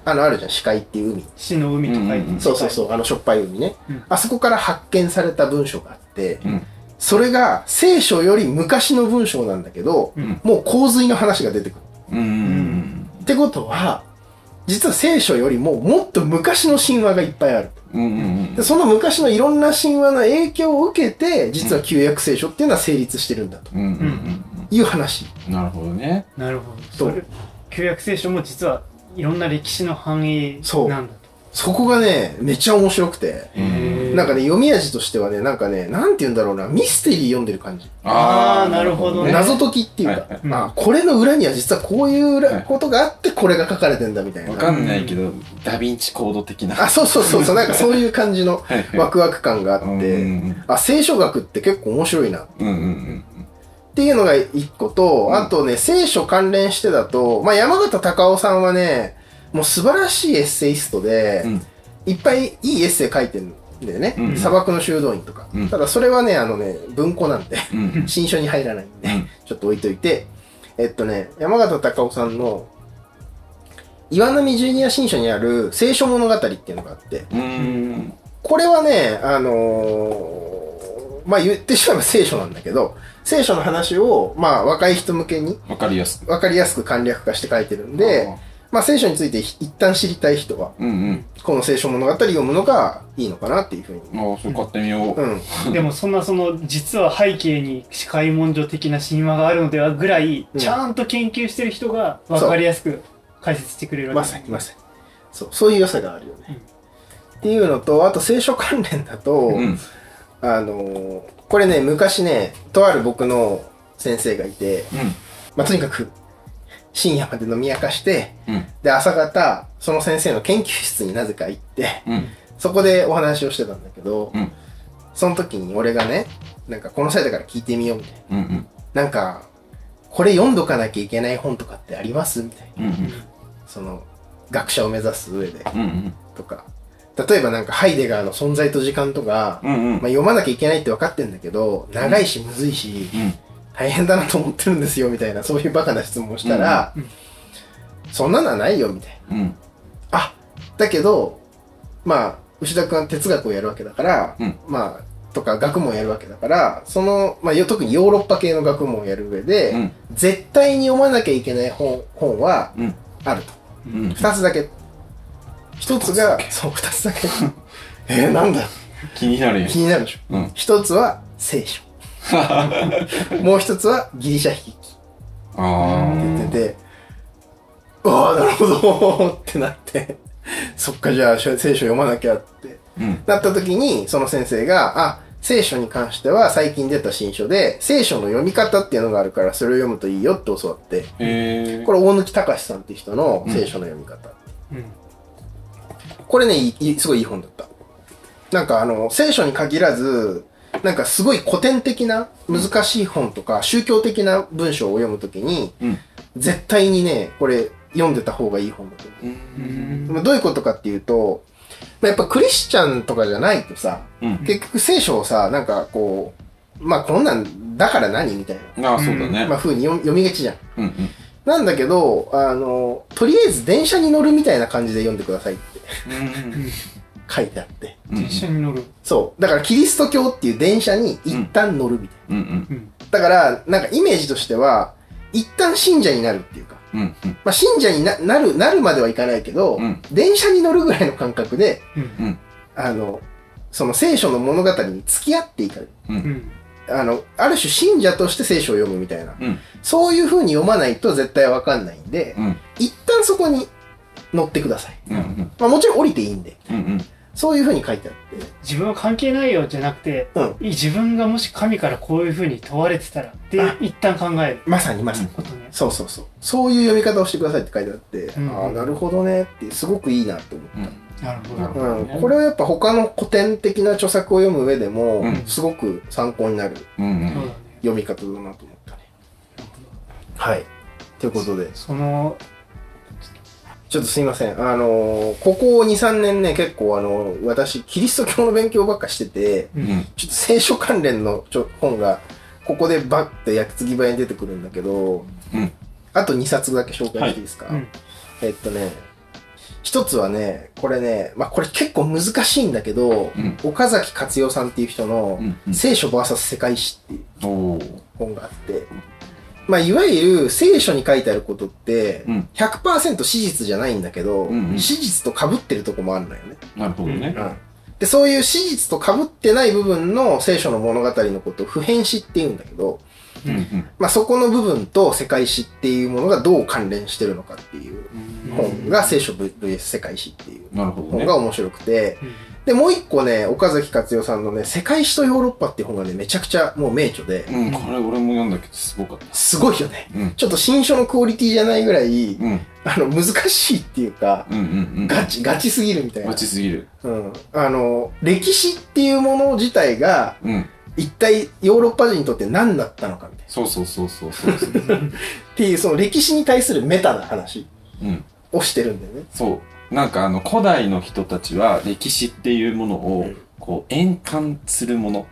あの、あるじゃん、司会っていう海。死の海と書いて、うんうん。そうそうそう、あのしょっぱい海ね。うん。あそこから発見された文章があって、うん。それが聖書より昔の文章なんだけど、うんもう洪水の話が出てくる。うん。うん。ってことは、実は聖書よりももっと昔の神話がいっぱいある。うん。うん。でその昔のいろんな神話の影響を受けて、実は旧約聖書っていうのは成立してるんだとうん。うん。いう話。うん。なるほどね。なるほど。旧約聖書も実はいろんな歴史の反映そうなんだと。そこがね、めっちゃ面白くて。うんなんかね、読み味としてはね、なんかね、なんて言うんだろうな、ミステリー読んでる感じ。あーなるほどね。謎解きっていうか、はいはい。あ、これの裏には実はこういうことがあって、これが書かれてんだみたいな。わかんないけど、ダヴィンチコード的な。あ、そうそうそうそう、なんかそういう感じのワクワク感があって、うんあ、聖書学って結構面白いな。っうんうんうん。ていうのが一個と、うん。あとね、聖書関連してだと、まあ、山形隆夫さんはね、もう素晴らしいエッセイストで、うん。いっぱいいいエッセイ書いてるんだよね。うん。砂漠の修道院とか。うん。ただそれはね、あのね、文庫なんで、うん。うん新書に入らないんで、うん。ちょっと置いといて、えっとね、山形隆夫さんの、岩波ジュニア新書にある聖書物語っていうのがあって、うん。これはね、あのーまあ言ってしまえば聖書なんだけど、聖書の話を、まあ若い人向けにわかりやすく。わかりやすく簡略化して書いてるんで、まあ聖書について一旦知りたい人は、うんうん。この聖書物語読むのがいいのかなっていうふうに。ああ、それ買ってみよう。うん。でもそんなその実は背景に司会文書的な神話があるのではぐらい、うんちゃんと研究してる人が分かりやすく解説してくれるわまけですさにまさに。そう、そういう良さがあるよね。っていうのと、あと聖書関連だと、うん。あのーこれね、昔ね、とある僕の先生がいて、まあ、とにかく、深夜まで飲み明かして、うん。で、朝方、その先生の研究室になぜか行って、うん。そこでお話をしてたんだけど、うん。その時に俺がね、なんかこの際だから聞いてみようみたいな。うん。うん。なんか、これ読んどかなきゃいけない本とかってあります？みたいな。うん。その、学者を目指す上で、うん。うん。とか。例えばなんかハイデガーの存在と時間とか、うん。うんまあ、読まなきゃいけないって分かってんだけど、長いしむずいし、うん。大変だなと思ってるんですよ、みたいな、そういうバカな質問をしたら、うんうんそんなのはないよ、みたいな。うん。あ、だけど、まあ、牛田くんは哲学をやるわけだから、うんまあ、とか学問をやるわけだから、その、まあ、よ特にヨーロッパ系の学問をやる上で、うん。絶対に読まなきゃいけない本、本はうん。あると。うん。二つだけ。一つが、そう、二つだけ。えー、なんだ 気になるよ。気になるでしょ。うん。一つは聖書。もう一つはギリシャ筆記ってあ言ってて、ああ、なるほどってなって、そっか、じゃあ聖書読まなきゃってあ。うん。なった時に、その先生が、あ、聖書に関しては最近出た新書で、聖書の読み方っていうのがあるから、それを読むといいよって教わって、へえ。これ大貫隆さんっていう人の聖書の読み方。うんこれね、いいすごいいい本だった。なんかあの、聖書に限らず、なんかすごい古典的な難しい本とか、宗教的な文章を読むときに、うん。絶対にね、これ読んでた方がいい本だと思う。うんどういうことかっていうと、まあやっぱクリスチャンとかじゃないとさ、うん。結局聖書をさ、なんかこう、まあこんなんだから何？みたいああ、そうだな、ねまあ。風に読み読みがちじゃん。うん。うん。なんだけど、あの、とりあえず電車に乗るみたいな感じで読んでくださいって 書いてあって。うん。一緒に乗るそう。だからキリスト教っていう電車に一旦乗るみたいうん。うん。うんな。だから、なんかイメージとしては、一旦信者になるっていうか、うん。うん。まあ信者にななる、なるまではいかないけど、うん電車に乗るぐらいの感覚で、うんうん。あの、その聖書の物語に付き合っていかる。うんあの、ある種信者として聖書を読むみたいな。うん。そういう風に読まないと絶対わかんないんで、うん。一旦そこに乗ってください。うん。うん。まあもちろん降りていいんで、うん。うん。そういう風に書いてあって、自分は関係ないよじゃなくて、うん自分がもし神からこういうふうに問われてたらってあ一旦考えるまさにまさに。ことね。そうそうそう。そういう読み方をしてくださいって書いてあって、うんああ、なるほどねって、すごくいいなって思った。なるほなるほど。うん、これはやっぱ他の古典的な著作を読む上でも、うんすごく参考になる。読み方だなと思ったね。はい。ということで、その、ちょっとすいません。あのーここ2、3年ね、結構あの私、キリスト教の勉強ばっかしてて、ううんん。ちょっと聖書関連のちょ本が、ここでバッて焼き継ぎ早に出てくるんだけど、うん。あと2冊だけ紹介していいですか、うんえっとね、一つはね、これね、まあこれ結構難しいんだけど、うん岡崎克代さんっていう人の聖書 VS 世界史っていう。本があって、まあいわゆる聖書に書いてあることってうん。100%史実じゃないんだけど、うんうん史実と被ってるとこもあるのよね。なるほどね。うんで、そういう史実と被ってない部分の聖書の物語のことを普遍史って言うんだけど、うんうんまあ、そこの部分と世界史っていうものがどう関連してるのかっていう本が聖書 VS 世界史っていうなるほどね本が面白くて、で、もう一個ね、岡崎克代さんのね、世界史とヨーロッパっていう本がね、めちゃくちゃもう名著で、うん、これ俺も読んだけどすごかった。すごいよね。うん。ちょっと新書のクオリティじゃないぐらい、うん。あの、難しいっていうか、うんうんうん。ガチ、ガチすぎるみたいなガ。チすぎる。うん。あの、歴史っていうもの自体が、うん。一体ヨーロッパ人にとって何だったのかみたいな。そうそうそうそうそう。っていう、その歴史に対するメタな話うん。をしてるんだよね。そう。なんかあの、古代の人たちは歴史っていうものをうん、こう、円環するもの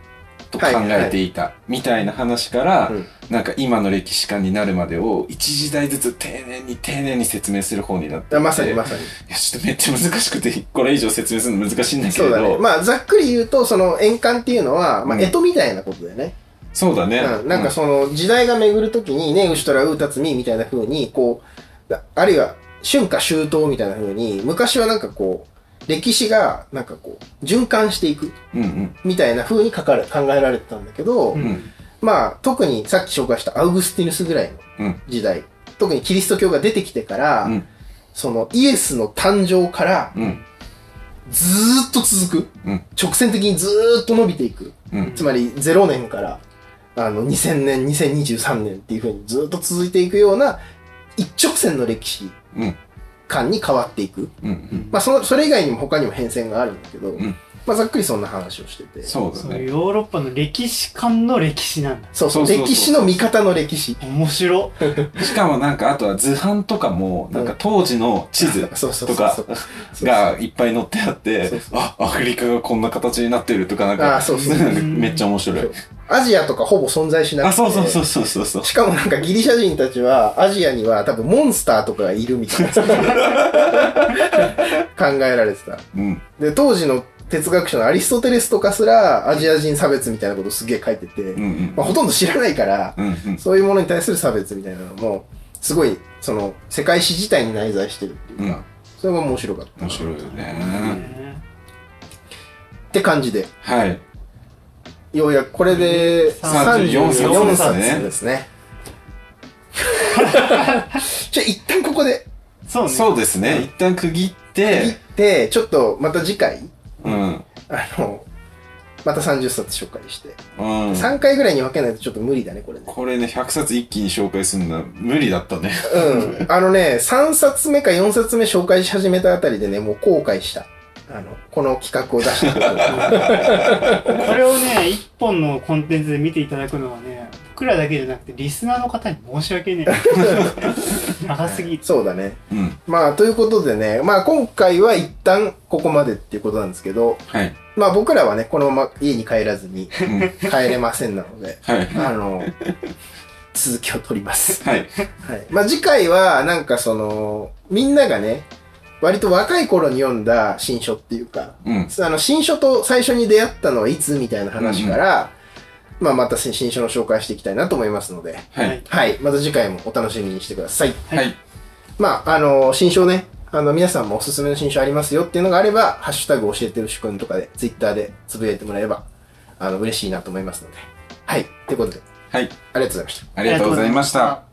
と考えていた、みたいな話からうん、なんか今の歴史観になるまでを、一時代ずつ丁寧に丁寧に説明する本になってまさにまさに。いや、ちょっとめっちゃ難しくて、これ以上説明するの難しいんだけ。ど、まあ、ざっくり言うと、その円環っていうのは、まあ、うん干支みたいなことだよね。そうだね。うん、なんかその時代が巡るときに、ね、牛とらうたつみみたいな風に、こう、だあるいは春夏秋冬みたいな風に、昔はなんかこう、歴史がなんかこう、循環していくうんうん。みたいな風に書かれ考えられてたんだけど、うんうん。まあ特にさっき紹介したアウグスティヌスぐらいのうん。時代、特にキリスト教が出てきてから、うん。そのイエスの誕生からうん。ずーっと続く、うん直線的にずーっと伸びていく。うん。つまり0年からあの2000年、2023年っていう風にずっと続いていくような一直線の歴史うん。観に変わっていく。うん。まあその、それ以外にも他にも変遷があるんだけど、んまあざっくりそんな話をしてて。そうだね。ヨーロッパの歴史観の歴史なんだ。そうそうそうそう歴史の見方の歴史。面白。しかもなんか、あとは図版とかも、なんか当時の地図 そうそうとかそうそう。がいっぱい載ってあってそうそう、あ、アフリカがこんな形になってるとか、なんか、あそうそうなんかめっちゃ面白い。アジアとかほぼ存在しなくて。あ、そうそうそうそうそうそう。しかもなんかギリシャ人たちはアジアには多分モンスターとかがいるみたいな 考えられてた。うん。で、当時の哲学者のアリストテレスとかすらアジア人差別みたいなことすげえ書いてて、うんうん。まあ、ほとんど知らないから、うんうん。そういうものに対する差別みたいなのも、すごい、その、世界史自体に内在してるっていうか、うんそれが面白かった。面白いよね。ねって感じで、はい。ようやくこれで34 34冊ですね冊ですね。じゃあ一旦ここでそうね。そうですね。一旦区切っ、切ってて、ちょっとまた次回、うん。あの、また30冊紹介して。うん。3回ぐらいに分けないとちょっと無理だね、これね。これね、100冊一気に紹介するのは無理だったね。うん。あのね、3冊目か4冊目紹介し始めたあたりでね、もう後悔した。あの、この企画を出したことをこれをね、一本のコンテンツで見ていただくのはね、僕らだけじゃなくて、リスナーの方に申し訳ねえ。長すぎる。そうだね。うん。まあ、ということでね、まあ今回は一旦ここまでっていうことなんですけど、はい。まあ僕らはね、このまま家に帰らずにうん。帰れませんなので、はい。あの、続きを取ります。はい。はい。まあ次回は、なんかその、みんながね、割と若い頃に読んだ新書っていうか、うん。あの、新書と最初に出会ったのはいつみたいな話から、まあまた新書の紹介していきたいなと思いますので、はい。はい。また次回もお楽しみにしてください。はい。まあ、あの、新書ね、あの、皆さんもおすすめの新書ありますよっていうのがあれば、ハッシュタグ教えてるしくんとかで、ツイッターでつぶやいてもらえれば、あの、嬉しいなと思いますので。はい。ということで、はい。ありがとうございました。ありがとうございました。